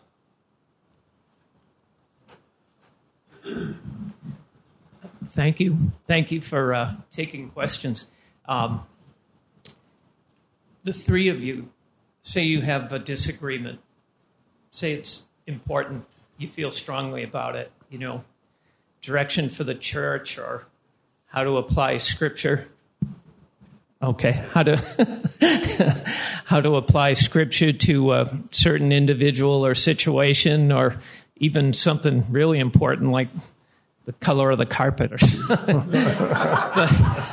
Thank you. Thank you for uh, taking questions. Um, the three of you say you have a disagreement. Say it's important. You feel strongly about it. You know, direction for the church or how to apply scripture. Okay, how to how to apply scripture to a certain individual or situation, or even something really important like the color of the carpet or something.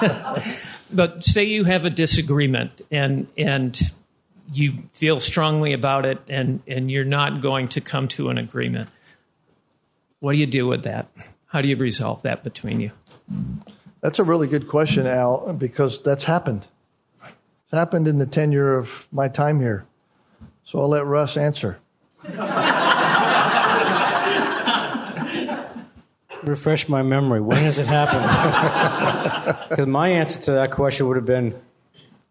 but, but say you have a disagreement and and you feel strongly about it and, and you're not going to come to an agreement. What do you do with that? How do you resolve that between you? That's a really good question, Al, because that's happened. It's happened in the tenure of my time here. So I'll let Russ answer. refresh my memory. When has it happened? Because my answer to that question would have been,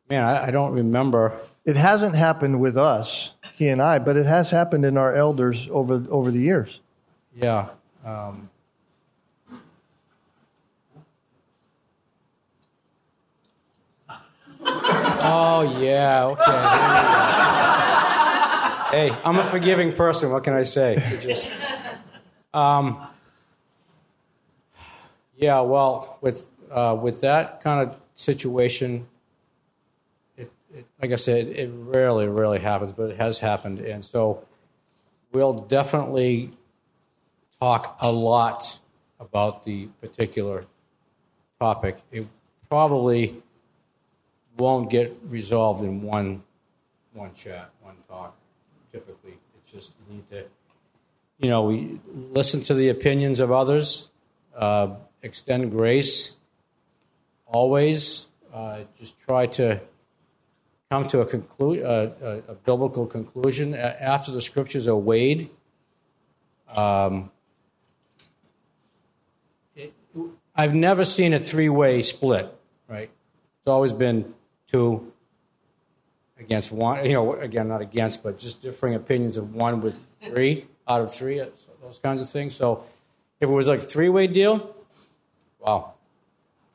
man, I, I, don't remember. It hasn't happened with us, he and I, but it has happened in our elders over over the years. Yeah. Um, oh yeah. Okay. hey, I'm a forgiving person. What can I say? Just, um, yeah, well, with uh, with that kind of situation, it, it, like I said, it rarely, rarely happens, but it has happened, and so we'll definitely talk a lot about the particular topic. It probably won't get resolved in one one chat, one talk. Typically, it's just you need to, you know, we listen to the opinions of others. Uh, extend grace always. Uh, just try to come to a, conclu- uh, a, a biblical conclusion after the scriptures are weighed. Um, it, I've never seen a three way split, right? It's always been two against one, you know, again, not against, but just differing opinions of one with three out of three, those kinds of things. So if it was like a three way deal, Wow.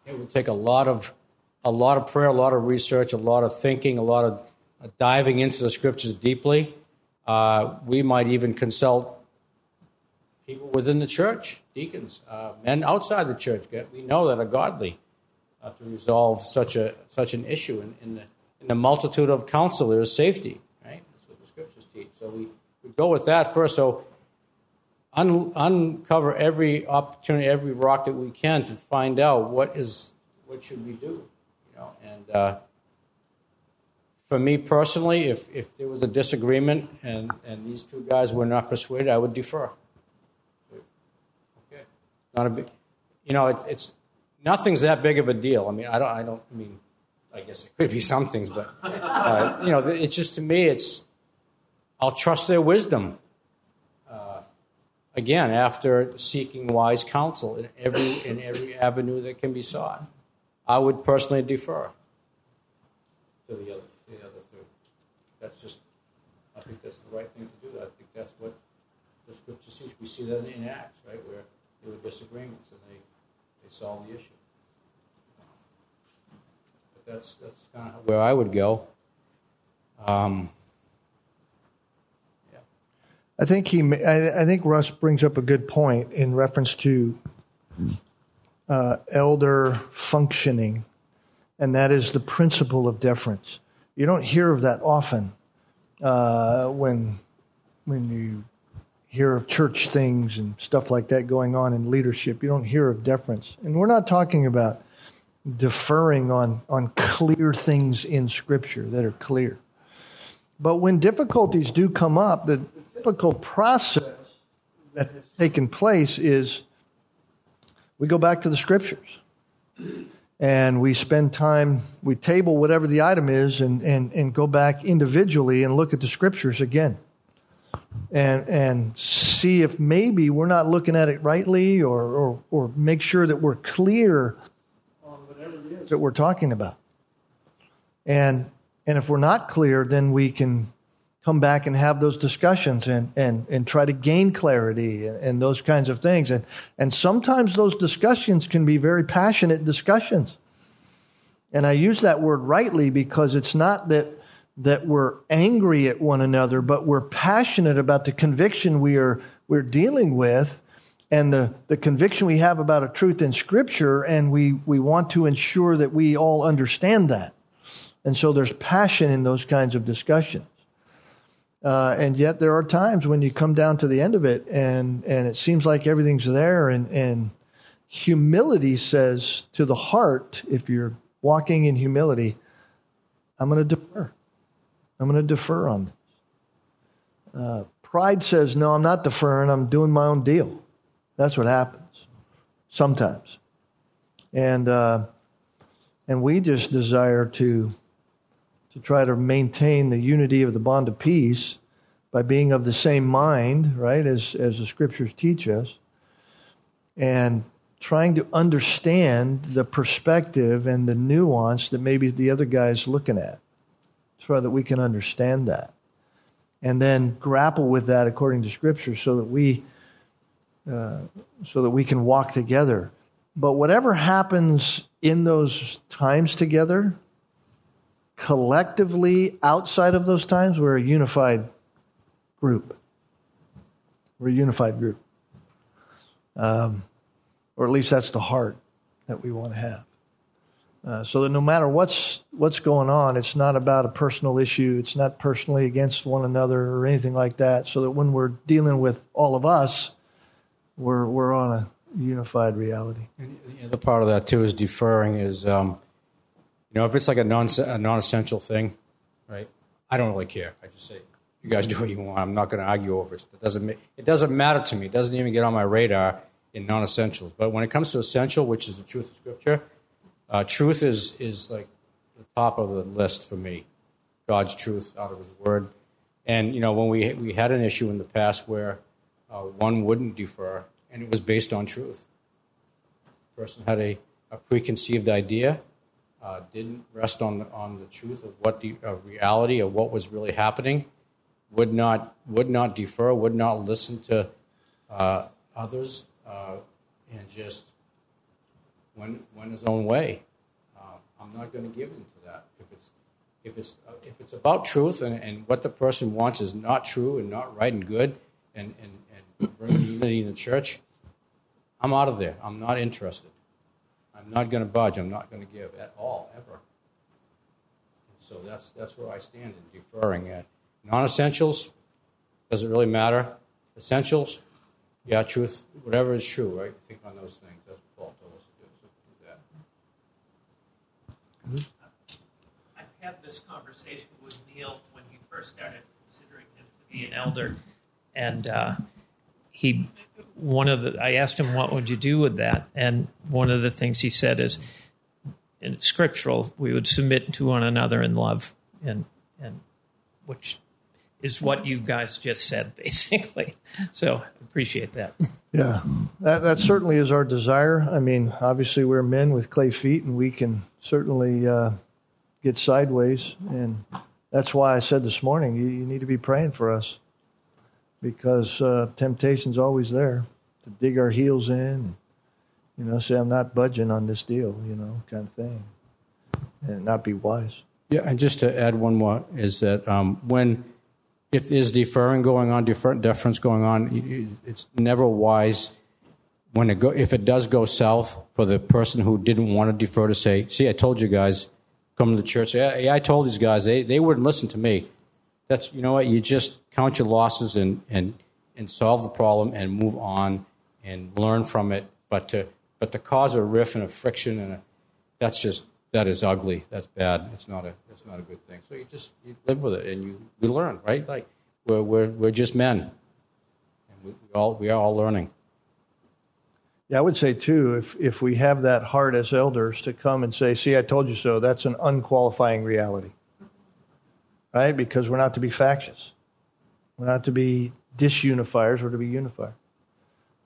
It would take a lot of a lot of prayer, a lot of research, a lot of thinking, a lot of diving into the scriptures deeply. Uh, we might even consult people within the church, deacons, uh, men outside the church. We know that are godly uh, to resolve such a such an issue. In, in, the in the multitude of counsel, there is safety. Right, that's what the scriptures teach. So we, we go with that first. So un- uncover every opportunity, every rock that we can to find out what is what should we do. You know, and uh, for me personally, if if there was a disagreement and and these two guys were not persuaded, I would defer. Okay, not a big, you know, it, it's nothing's that big of a deal. I mean, I don't, I don't, I mean, I guess it could be some things, but uh, you know, it's just to me, it's I'll trust their wisdom again, after seeking wise counsel in every, in every avenue that can be sought, I would personally defer to the other, the other two. That's just, I think that's the right thing to do. I think that's what the scriptures teach. We see that in Acts, right, where there were disagreements and they, they solved the issue. That's, that's kind of where I would go. Um, I think he. I, I, think Russ brings up a good point in reference to uh, elder functioning, and that is the principle of deference. You don't hear of that often uh, when when you hear of church things and stuff like that going on in leadership. You don't hear of deference, and we're not talking about deferring on on clear things in Scripture that are clear. But when difficulties do come up, the typical process that has taken place is we go back to the scriptures and we spend time, we table whatever the item is and, and, and go back individually and look at the scriptures again and and see if maybe we're not looking at it rightly or, or, or make sure that we're clear that we're talking about. And and if we're not clear, then we can come back and have those discussions and, and, and try to gain clarity and, and those kinds of things. And and sometimes those discussions can be very passionate discussions. And I use that word rightly because it's not that that we're angry at one another, but we're passionate about the conviction we are we're dealing with and the, the conviction we have about a truth in Scripture, and we, we want to ensure that we all understand that. And so there's passion in those kinds of discussions. Uh, and yet there are times when you come down to the end of it and, and it seems like everything's there and, and humility says to the heart, if you're walking in humility, I'm going to defer. I'm going to defer on this. Uh, pride says, no, I'm not deferring. I'm doing my own deal. That's what happens sometimes. And, uh, and we just desire to, to try to maintain the unity of the bond of peace by being of the same mind, right, as, as the scriptures teach us, and trying to understand the perspective and the nuance that maybe the other guy is looking at so that we can understand that. And then grapple with that according to Scripture so that we uh, so that we can walk together. But whatever happens in those times together, collectively outside of those times, we're a unified group. We're a unified group. Um, or at least that's the heart that we want to have. Uh, so that no matter what's what's going on, it's not about a personal issue. It's not personally against one another or anything like that. So that when we're dealing with all of us, we're we're on a unified reality. And the other part of that too is deferring. Is um, you know if it's like a non a non essential thing, right? I don't really care. I just say you guys do what you want. I'm not going to argue over it. It doesn't it doesn't matter to me. It doesn't even get on my radar in non essentials. But when it comes to essential, which is the truth of Scripture uh, truth is, is like the top of the list for me. God's truth out of His Word. And, you know, when we, we had an issue in the past where uh, one wouldn't defer, and it was based on truth. The person had a, a preconceived idea, uh, didn't rest on, on the truth of what the of reality of what was really happening, would not, would not defer, would not listen to uh, others, uh, and just went, went his own way. Uh, I'm not going to give in to that. If it's, if it's, if it's about truth and, and what the person wants is not true and not right and good and, and, and bring unity in the church, I'm out of there. I'm not interested. I'm not going to budge. I'm not going to give at all, ever. And so that's, that's where I stand in deferring. Uh, non essentials, doesn't really matter. Essentials, yeah, truth, whatever is true, right? Think on those things. That's what Paul told us to do. So do that. Mm-hmm. I've had this conversation with Neil when he first started considering him to be an elder, and uh, he one of the I asked him what would you do with that, and one of the things he said is, in scriptural, we would submit to one another in love, and and which is what you guys just said, basically. So appreciate that. Yeah, that, that certainly is our desire. I mean, obviously, we're men with clay feet, and we can certainly uh, get sideways. And that's why I said this morning, you, you need to be praying for us because uh, temptation's always there to dig our heels in, you know, say, I'm not budging on this deal, you know, kind of thing, and not be wise. Yeah, and just to add one more is that um, when if there's deferring going on, defer, deference going on, it's never wise when it go, if it does go south for the person who didn't want to defer to say, "See, I told you guys, come to the church." Yeah, yeah I told these guys they they wouldn't listen to me. That's you know what you just count your losses and and and solve the problem and move on and learn from it. But to but to cause a riff and a friction and a, that's just that is ugly. That's bad. It's not a it's not a good thing. So you just you live with it and you we learn, right? Like we're we're we're just men, and we, we all we are all learning. Yeah, I would say too, if if we have that heart as elders to come and say, "See, I told you so," that's an unqualifying reality, right? Because we're not to be factious, we're not to be disunifiers, we're to be unifiers.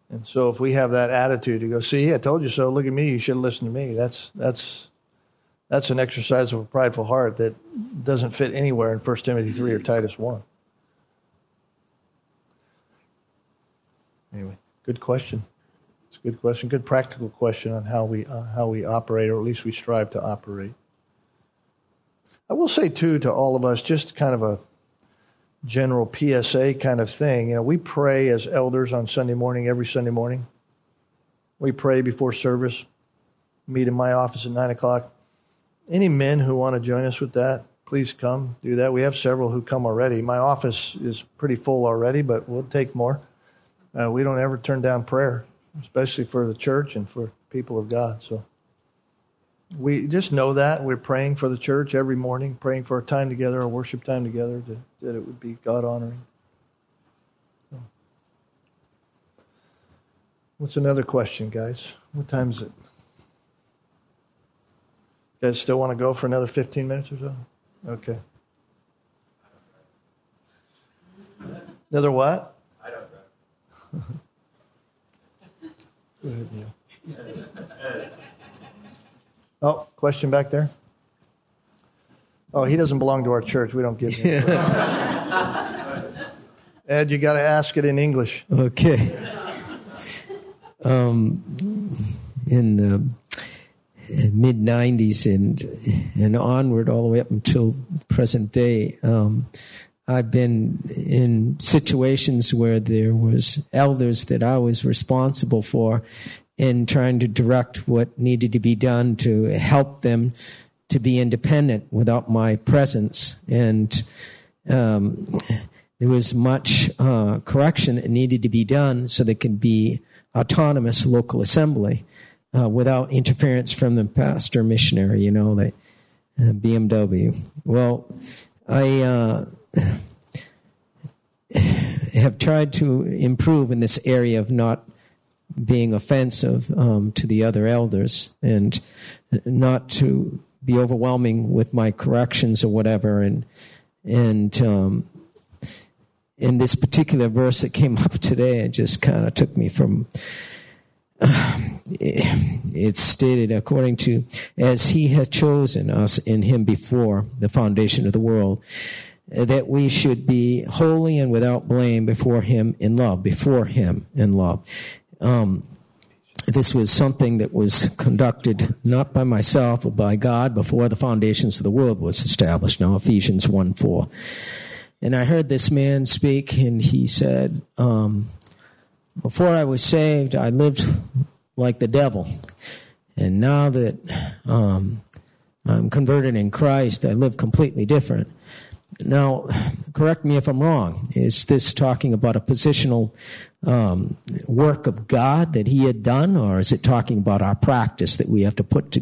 And so, if we have that attitude to go, "See, I told you so," look at me, you should listen to me. That's that's that's an exercise of a prideful heart that doesn't fit anywhere in 1 Timothy 3 or Titus 1. Anyway, good question. It's a good question, good practical question on how we uh, how we operate, or at least we strive to operate. I will say too to all of us, just kind of a general PSA kind of thing. You know, we pray as elders on Sunday morning, every Sunday morning. We pray before service. Meet in my office at nine o'clock. Any men who want to join us with that, please come do that. We have several who come already. My office is pretty full already, but we'll take more. Uh, we don't ever turn down prayer, especially for the church and for people of God. So we just know that we're praying for the church every morning, praying for our time together, our worship time together, to, that it would be God honoring. So. What's another question, guys? What time is it? You guys still want to go for another 15 minutes or so? Okay. Another what? I don't know. Go ahead, Neil. Uh, Question back there? Oh, he doesn't belong to our church. We don't give him. Ed, you got to ask it in English. Okay. Um, in the mid 90s and and onward all the way up until present day um, I've been in situations where there was elders that I was responsible for in trying to direct what needed to be done to help them to be independent without my presence and um, there was much uh, correction that needed to be done so there could be autonomous local assembly uh, without interference from the pastor missionary, you know, the uh, BMW. Well, I uh, have tried to improve in this area of not being offensive um, to the other elders and not to be overwhelming with my corrections or whatever. And and um, in this particular verse that came up today it just kind of took me from it's stated according to as he had chosen us in him before the foundation of the world that we should be holy and without blame before him in love before him in love um, this was something that was conducted not by myself but by god before the foundations of the world was established now ephesians 1 4 and i heard this man speak and he said um, before I was saved, I lived like the devil. And now that um, I'm converted in Christ, I live completely different. Now, correct me if I'm wrong. Is this talking about a positional um, work of God that He had done, or is it talking about our practice that we have to put to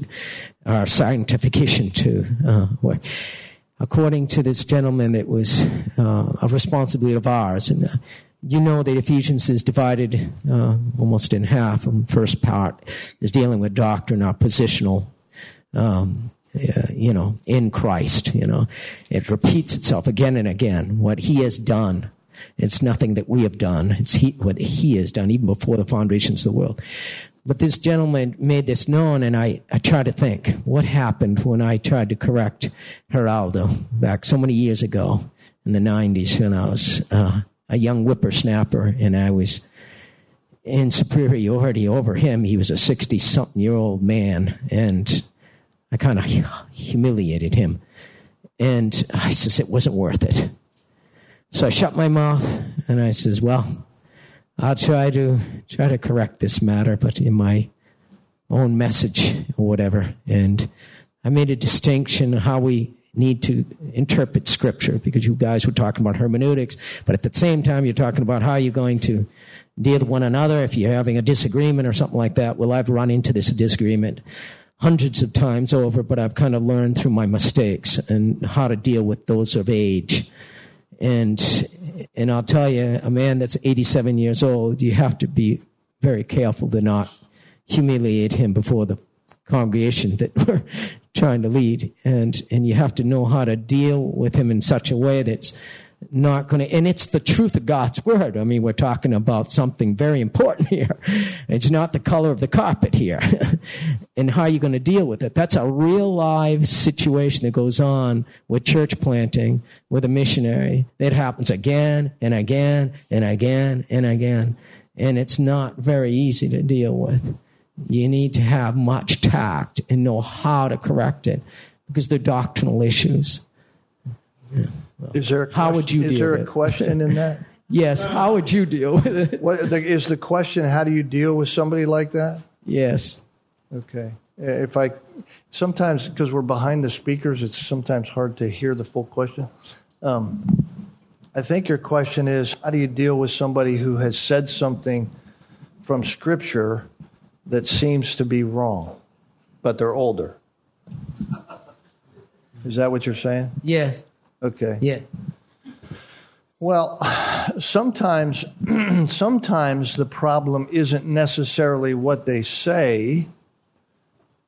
our sanctification to? Uh, according to this gentleman, it was uh, a responsibility of ours. And uh, you know that Ephesians is divided uh, almost in half. The first part is dealing with doctrine, our positional, um, uh, you know, in Christ. You know, it repeats itself again and again. What He has done. It's nothing that we have done. It's he, what He has done, even before the foundations of the world. But this gentleman made this known, and I, I to think what happened when I tried to correct Geraldo back so many years ago in the 90s when I was uh, a young whippersnapper, and I was in superiority over him. He was a 60 something year old man, and I kind of humiliated him. And I says, it wasn't worth it. So I shut my mouth and I says, well, I'll try to try to correct this matter, but in my own message or whatever. And I made a distinction on how we need to interpret scripture because you guys were talking about hermeneutics, but at the same time, you're talking about how you're going to deal with one another if you're having a disagreement or something like that. Well, I've run into this disagreement hundreds of times over, but I've kind of learned through my mistakes and how to deal with those of age. And and I'll tell you, a man that's 87 years old, you have to be very careful to not humiliate him before the congregation that we're trying to lead. And and you have to know how to deal with him in such a way that's not going to, and it's the truth of God's word. I mean, we're talking about something very important here. It's not the color of the carpet here and how you're going to deal with it. That's a real live situation that goes on with church planting, with a missionary. It happens again and again and again and again. And it's not very easy to deal with. You need to have much tact and know how to correct it because they're doctrinal issues. Yeah. Is there a How would you Is deal there a question in that? Yes, how would you deal with it? What the, is the question? How do you deal with somebody like that? Yes. Okay. If I sometimes because we're behind the speakers, it's sometimes hard to hear the full question. Um, I think your question is how do you deal with somebody who has said something from Scripture that seems to be wrong, but they're older? Is that what you're saying? Yes. Okay. Yeah. Well, sometimes, sometimes the problem isn't necessarily what they say,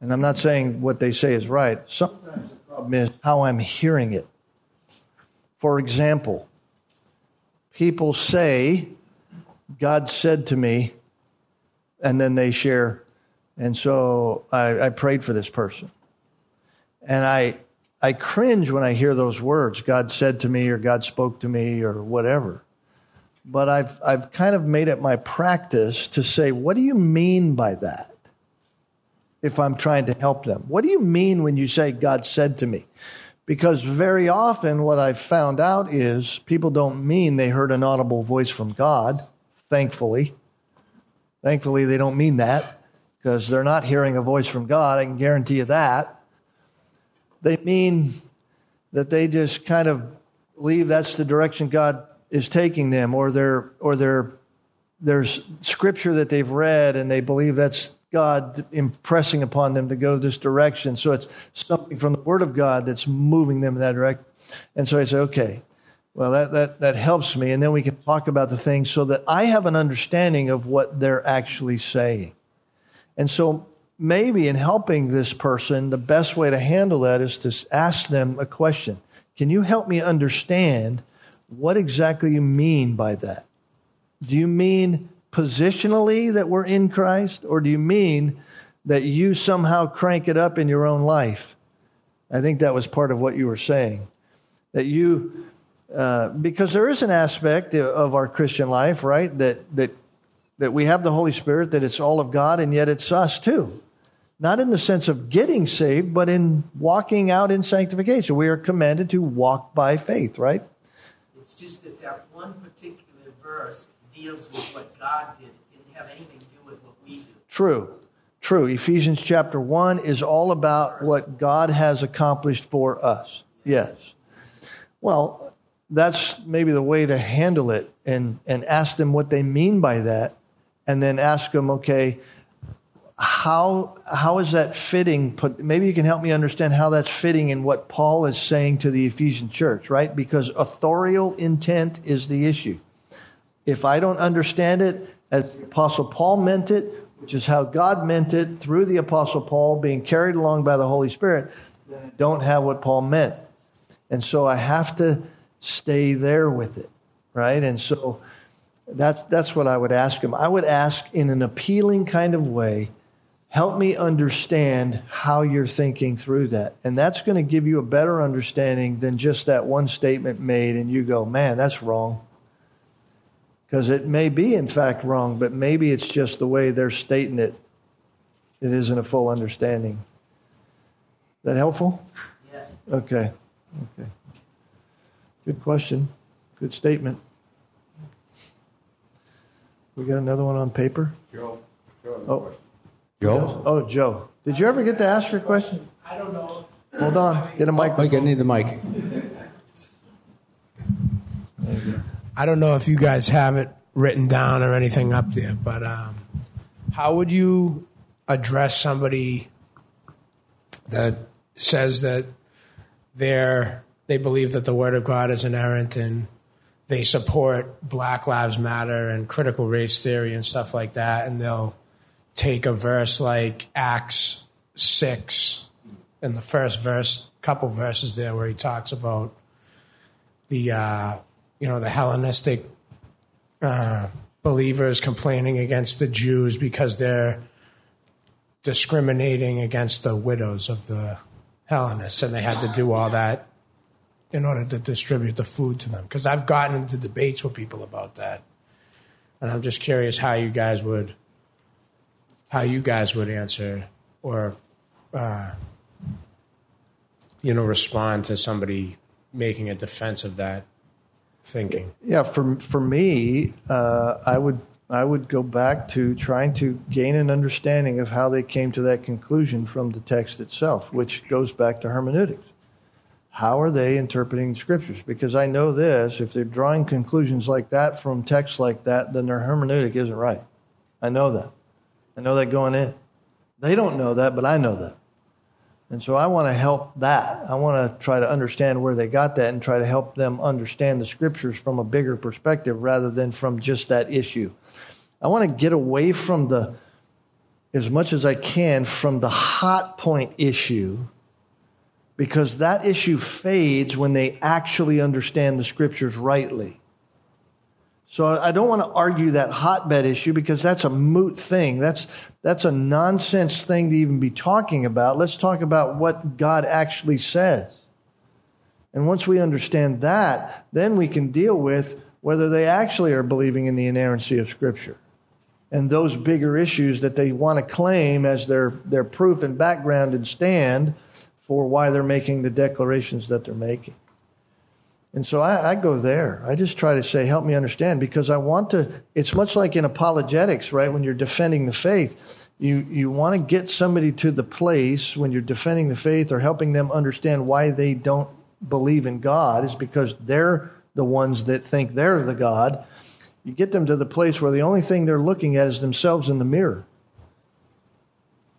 and I'm not saying what they say is right. Sometimes the problem is how I'm hearing it. For example, people say, "God said to me," and then they share, and so I, I prayed for this person, and I I cringe when I hear those words, God said to me or God spoke to me or whatever. But I've, I've kind of made it my practice to say, what do you mean by that? If I'm trying to help them. What do you mean when you say God said to me? Because very often what I've found out is people don't mean they heard an audible voice from God, thankfully. Thankfully, they don't mean that because they're not hearing a voice from God. I can guarantee you that they mean that they just kind of believe that's the direction God is taking them, or they're, or there's scripture that they've read and they believe that's God impressing upon them to go this direction. So it's something from the Word of God that's moving them in that direction. And so I say, okay, well, that, that, that helps me. And then we can talk about the things so that I have an understanding of what they're actually saying. And so maybe in helping this person, the best way to handle that is to ask them a question. Can you help me understand what exactly you mean by that? Do you mean positionally that we're in Christ, or do you mean that you somehow crank it up in your own life? I think that was part of what you were saying. That you, uh, because there is an aspect of our Christian life, right? That that that we have the Holy Spirit, that it's all of God, and yet it's us too not in the sense of getting saved, but in walking out in sanctification. We are commanded to walk by faith, right? It's just that that one particular verse deals with what God did. It didn't have anything to do with what we do. True. True. Ephesians chapter 1 is all about what God has accomplished for us. Yes. Well, that's maybe the way to handle it and, and ask them what they mean by that. And then ask them, okay, how how is that fitting? Maybe you can help me understand how that's fitting in what Paul is saying to the Ephesian church right? Because authorial intent is the issue. If I don't understand it as apostle Paul meant it which is how God meant it through the apostle Paul being carried along by the Holy Spirit then I don't have what Paul meant. And so I have to stay there with it right? And so that's that's what I would ask him. I would ask in an appealing kind of way help me understand how you're thinking through that. And that's going to give you a better understanding than just that one statement made and you go, man, that's wrong. Because it may be, in fact, wrong, but maybe it's just the way they're stating it. It isn't a full understanding. Is that helpful? Yes. Okay. Okay. Good question. Good statement. We got another one on paper? Joe. Joe Oh. Joe? Oh, Joe. Did you ever get to ask your question? I don't know. Hold on. Get a microphone. Mike, I need the mic. I don't know if you guys have it written down or anything up there, but um, how would you address somebody that says that they're they believe that the Word of God is inerrant and they support Black Lives Matter and critical race theory and stuff like that, and they'll take a verse like Acts six in the first verse, couple verses there where he talks about the uh, you know the Hellenistic uh, believers complaining against the Jews because they're discriminating against the widows of the Hellenists, and they had to do all that in order to distribute the food to them. Because I've gotten into debates with people about that, and I'm just curious how you guys would how you guys would answer or uh, you know respond to somebody making a defense of that thinking. Yeah, for for me, uh, I would I would go back to trying to gain an understanding of how they came to that conclusion from the text itself, which goes back to hermeneutics. How are they interpreting the scriptures? Because I know this: if they're drawing conclusions like that from texts like that, then their hermeneutic isn't right. I know that. I know that going in. They don't know that, but I know that. And so I want to help that. I want to try to understand where they got that and try to help them understand the scriptures from a bigger perspective rather than from just that issue. I want to get away from the, as much as I can, from the hot point issue because that issue fades when they actually understand the scriptures rightly. So I don't want to argue that hotbed issue because that's a moot thing. That's that's a nonsense thing to even be talking about. Let's talk about what God actually says. And once we understand that, then we can deal with whether they actually are believing in the inerrancy of Scripture and those bigger issues that they want to claim as their, their proof and background and stand for why they're making the declarations that they're making. And so I, I, go there. I just try to say, help me understand, because I want to. It's much like in apologetics, right? When you're defending the faith, you, you want to get somebody to the place when you're defending the faith or helping them understand why they don't believe in God, is because they're the ones that think they're the God. You get them to the place where the only thing they're looking at is themselves in the mirror.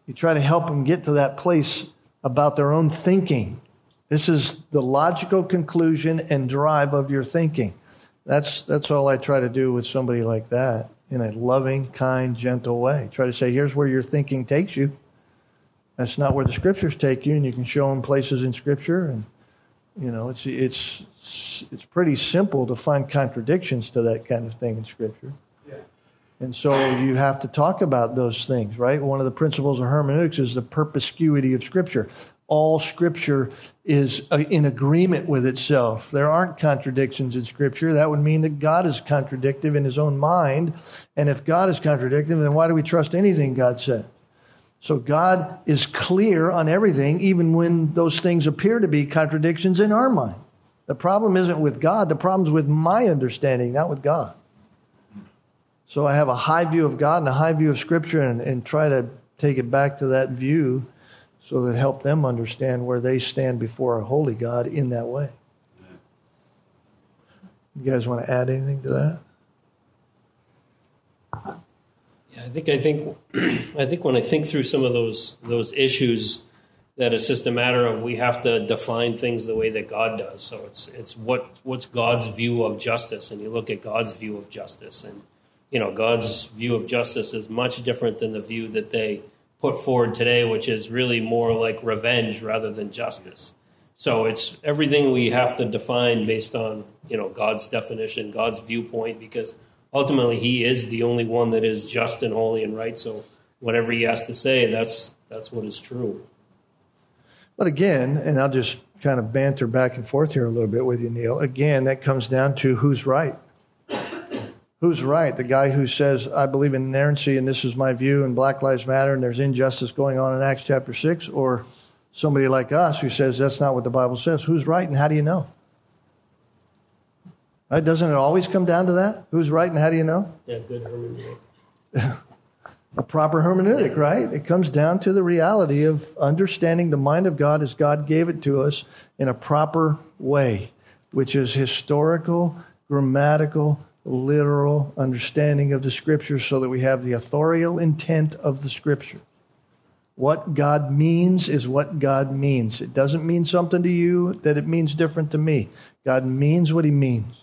You try to help them get to that place about their own thinking this is the logical conclusion and drive of your thinking. That's, that's all I try to do with somebody like that in a loving, kind, gentle way. Try to say, here's where your thinking takes you. That's not where the scriptures take you, and you can show them places in scripture. And, you know, it's, it's, it's pretty simple to find contradictions to that kind of thing in scripture. And so you have to talk about those things, right? One of the principles of hermeneutics is the perspicuity of Scripture all Scripture is uh, in agreement with itself. There aren't contradictions in Scripture. That would mean that God is contradictive in his own mind. And if God is contradictive, then why do we trust anything God said? So God is clear on everything, even when those things appear to be contradictions in our mind. The problem isn't with God, the problem's with my understanding, not with God. So I have a high view of God and a high view of Scripture and, and try to take it back to that view so that help them understand where they stand before a holy God in that way. You guys want to add anything to that? Yeah, I think I think I think when I think through some of those those issues, that it's just a matter of we have to define things the way that God does. So it's it's what what's God's view of justice, and you look at God's view of justice, and you know God's view of justice is much different than the view that they put forward today, which is really more like revenge rather than justice. So it's everything we have to define based on you know God's definition, God's viewpoint, because ultimately He is the only one that is just and holy and right. So whatever He has to say, that's that's what is true. But again, and I'll just kind of banter back and forth here a little bit with you, Neil. Again, that comes down to who's right who's right? The guy who says, I believe in inerrancy and this is my view and Black Lives Matter and there's injustice going on in Acts chapter 6, or somebody like us who says that's not what the Bible says? Who's right and how do you know? Right? Doesn't it always come down to that? Who's right and how do you know? Yeah, good hermeneutic. A proper hermeneutic, right? It comes down to the reality of understanding the mind of God as God gave it to us in a proper way, which is historical, grammatical, literal understanding of the scriptures so that we have the authorial intent of the scripture. What God means is what God means. It doesn't mean something to you that it means different to me. God means what he means.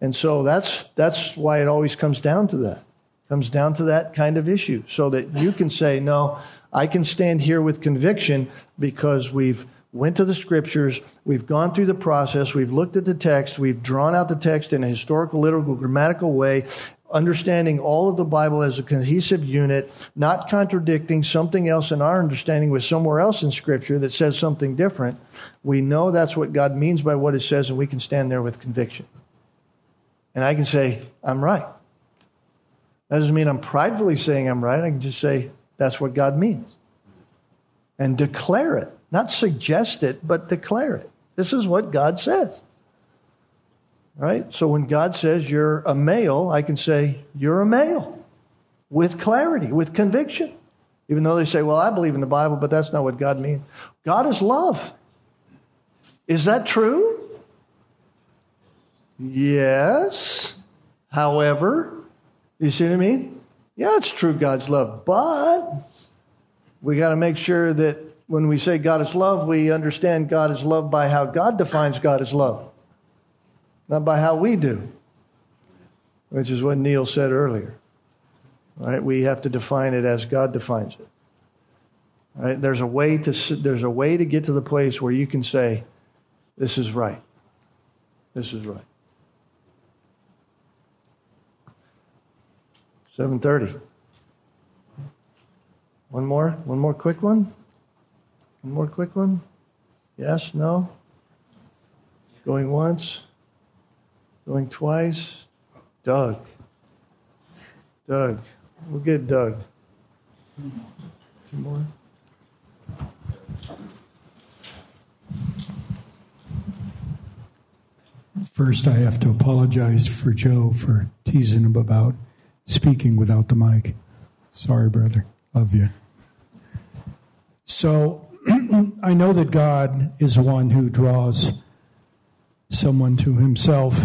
And so that's that's why it always comes down to that. Comes down to that kind of issue so that you can say, "No, I can stand here with conviction because we've went to the scriptures, we've gone through the process, we've looked at the text, we've drawn out the text in a historical, literal, grammatical way, understanding all of the Bible as a cohesive unit, not contradicting something else in our understanding with somewhere else in Scripture that says something different. We know that's what God means by what it says, and we can stand there with conviction. And I can say, I'm right. That doesn't mean I'm pridefully saying I'm right. I can just say, that's what God means. And declare it. Not suggest it, but declare it. This is what God says. Right? So when God says you're a male, I can say you're a male with clarity, with conviction. Even though they say, well, I believe in the Bible, but that's not what God means. God is love. Is that true? Yes. However, you see what I mean? Yeah, it's true God's love, but we got to make sure that when we say God is love, we understand God is love by how God defines God as love, not by how we do, which is what Neil said earlier. Right? We have to define it as God defines it. Right? There's a way to there's a way to get to the place where you can say, "This is right. This is right." Seven thirty. One more. One more quick one. One more quick one? Yes? No? Going once? Going twice? Doug. Doug. We'll get Doug. Two more? First, I have to apologize for Joe for teasing him about speaking without the mic. Sorry, brother. Love you. So, I know that God is one who draws someone to himself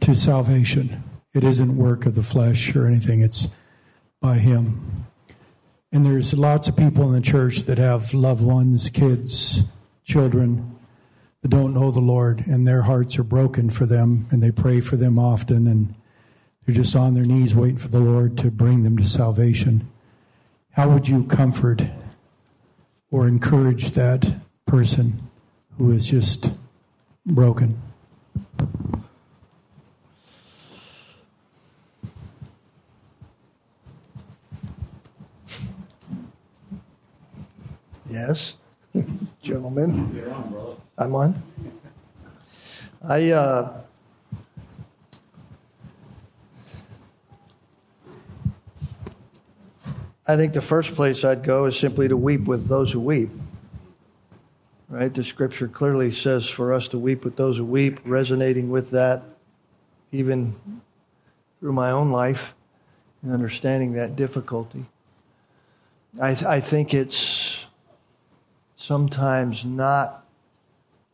to salvation. It isn't work of the flesh or anything, it's by him. And there's lots of people in the church that have loved ones, kids, children that don't know the Lord, and their hearts are broken for them, and they pray for them often, and they're just on their knees waiting for the Lord to bring them to salvation. How would you comfort or encourage that person who is just broken. Yes, gentlemen. On, I'm on. I uh, I think the first place I'd go is simply to weep with those who weep. Right? The scripture clearly says for us to weep with those who weep, resonating with that even through my own life and understanding that difficulty. I, I think it's sometimes not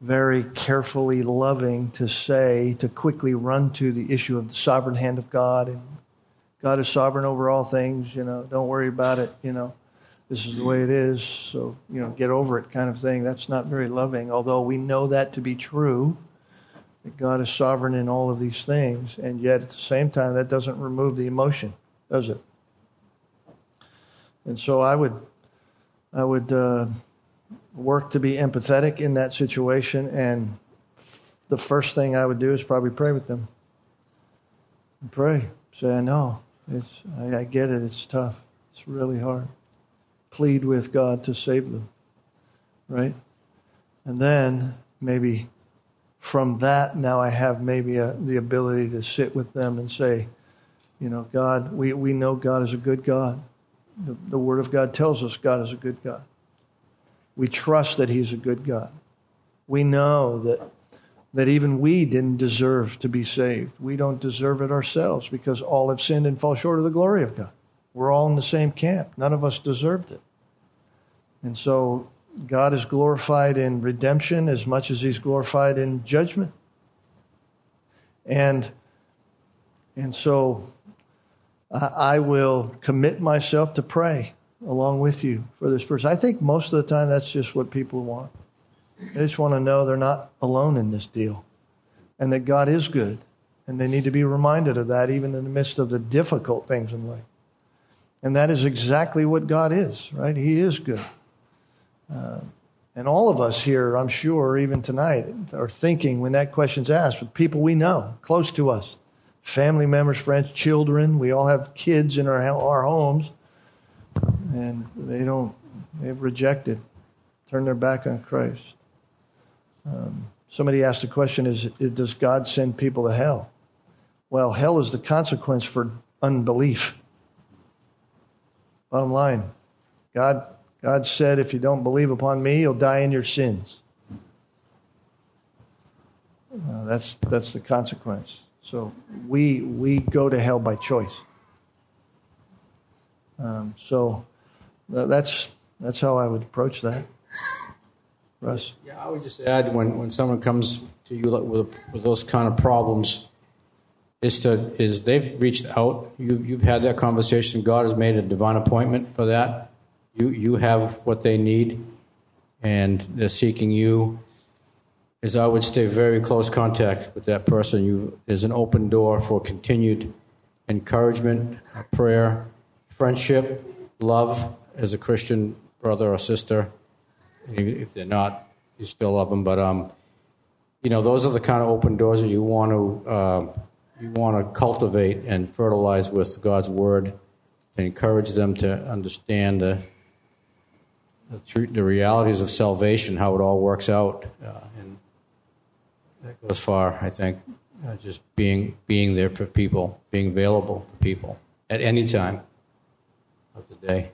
very carefully loving to say, to quickly run to the issue of the sovereign hand of God and God is sovereign over all things, you know, don't worry about it, you know. This is the way it is, so, you know, get over it kind of thing. That's not very loving, although we know that to be true. That God is sovereign in all of these things, and yet at the same time that doesn't remove the emotion, does it? And so I would I would uh, work to be empathetic in that situation and the first thing I would do is probably pray with them. Pray. Say, I know. It's, I, I get it. It's tough. It's really hard. Plead with God to save them, right? And then maybe from that, now I have maybe a, the ability to sit with them and say, you know, God, we, we know God is a good God. The, the Word of God tells us God is a good God. We trust that He's a good God. We know that that even we didn't deserve to be saved. We don't deserve it ourselves because all have sinned and fall short of the glory of God. We're all in the same camp. None of us deserved it. And so God is glorified in redemption as much as he's glorified in judgment. And and so I will commit myself to pray along with you for this person. I think most of the time that's just what people want. They just want to know they're not alone in this deal and that God is good. And they need to be reminded of that even in the midst of the difficult things in life. And that is exactly what God is, right? He is good. Uh, and all of us here, I'm sure, even tonight, are thinking when that question's asked with people we know, close to us, family members, friends, children. We all have kids in our, our homes, and they don't, they've rejected, turned their back on Christ. Um, somebody asked the question is, does God send people to hell? Well, hell is the consequence for unbelief. Bottom line, God God said, if you don't believe upon me, you'll die in your sins. Uh, that's, that's the consequence. So we, we go to hell by choice. Um, so that's, that's how I would approach that. Russ? Yeah, I would just add when, when someone comes to you with, with those kind of problems, is to is they've reached out. You you've had that conversation. God has made a divine appointment for that you, you have what they need, and they're seeking you. Is I would stay very close contact with that person. You, there's an open door for continued encouragement, prayer, friendship, love as a Christian brother or sister. If they're not, you still love them. But um, you know, those are the kind of open doors that you want to uh, you want to cultivate and fertilize with God's word, and encourage them to understand the the, truth, the realities of salvation, how it all works out, uh, and that goes far. I think uh, just being being there for people, being available for people at any time of the day.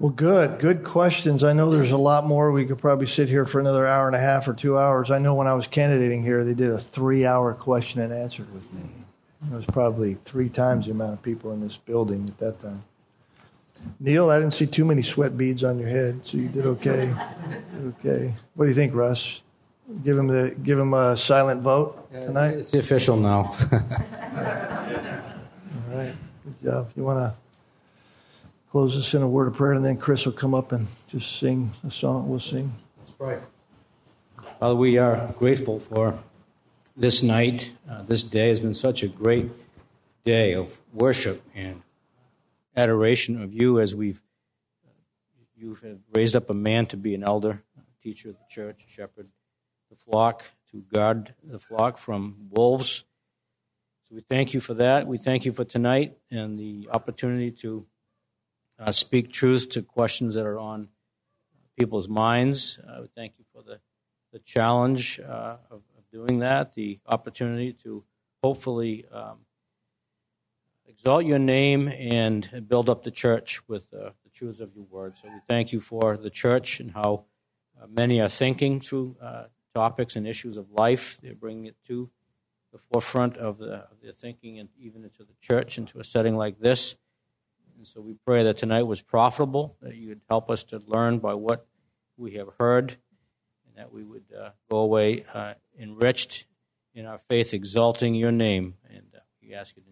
Well, good, good questions. I know there's a lot more. We could probably sit here for another hour and a half or two hours. I know when I was candidating here, they did a three-hour question and answer with me. It was probably three times the amount of people in this building at that time. Neil, I didn't see too many sweat beads on your head, so you did okay. okay. What do you think, Russ? Give him the give him a silent vote tonight. It's the official now. All right, good job. You want to close us in a word of prayer, and then Chris will come up and just sing a song. We'll sing. Let's pray. Father, we are grateful for this night. Uh, this day has been such a great day of worship and adoration of you as we've you have raised up a man to be an elder, teacher of the church, shepherd the flock, to guard the flock from wolves. So we thank you for that. We thank you for tonight and the opportunity to uh, speak truth to questions that are on people's minds. I we thank you for the, the challenge uh, of, of, doing that, the opportunity to hopefully um, exalt your name and build up the church with uh, the truths of your word. So we thank you for the church and how uh, many are thinking through uh, topics and issues of life. They're bringing it to the forefront of, the, of their thinking and even into the church, into a setting like this. And so we pray that tonight was profitable, that you would help us to learn by what we have heard, and that we would uh, go away uh, enriched in our faith, exalting your name. And uh, we ask you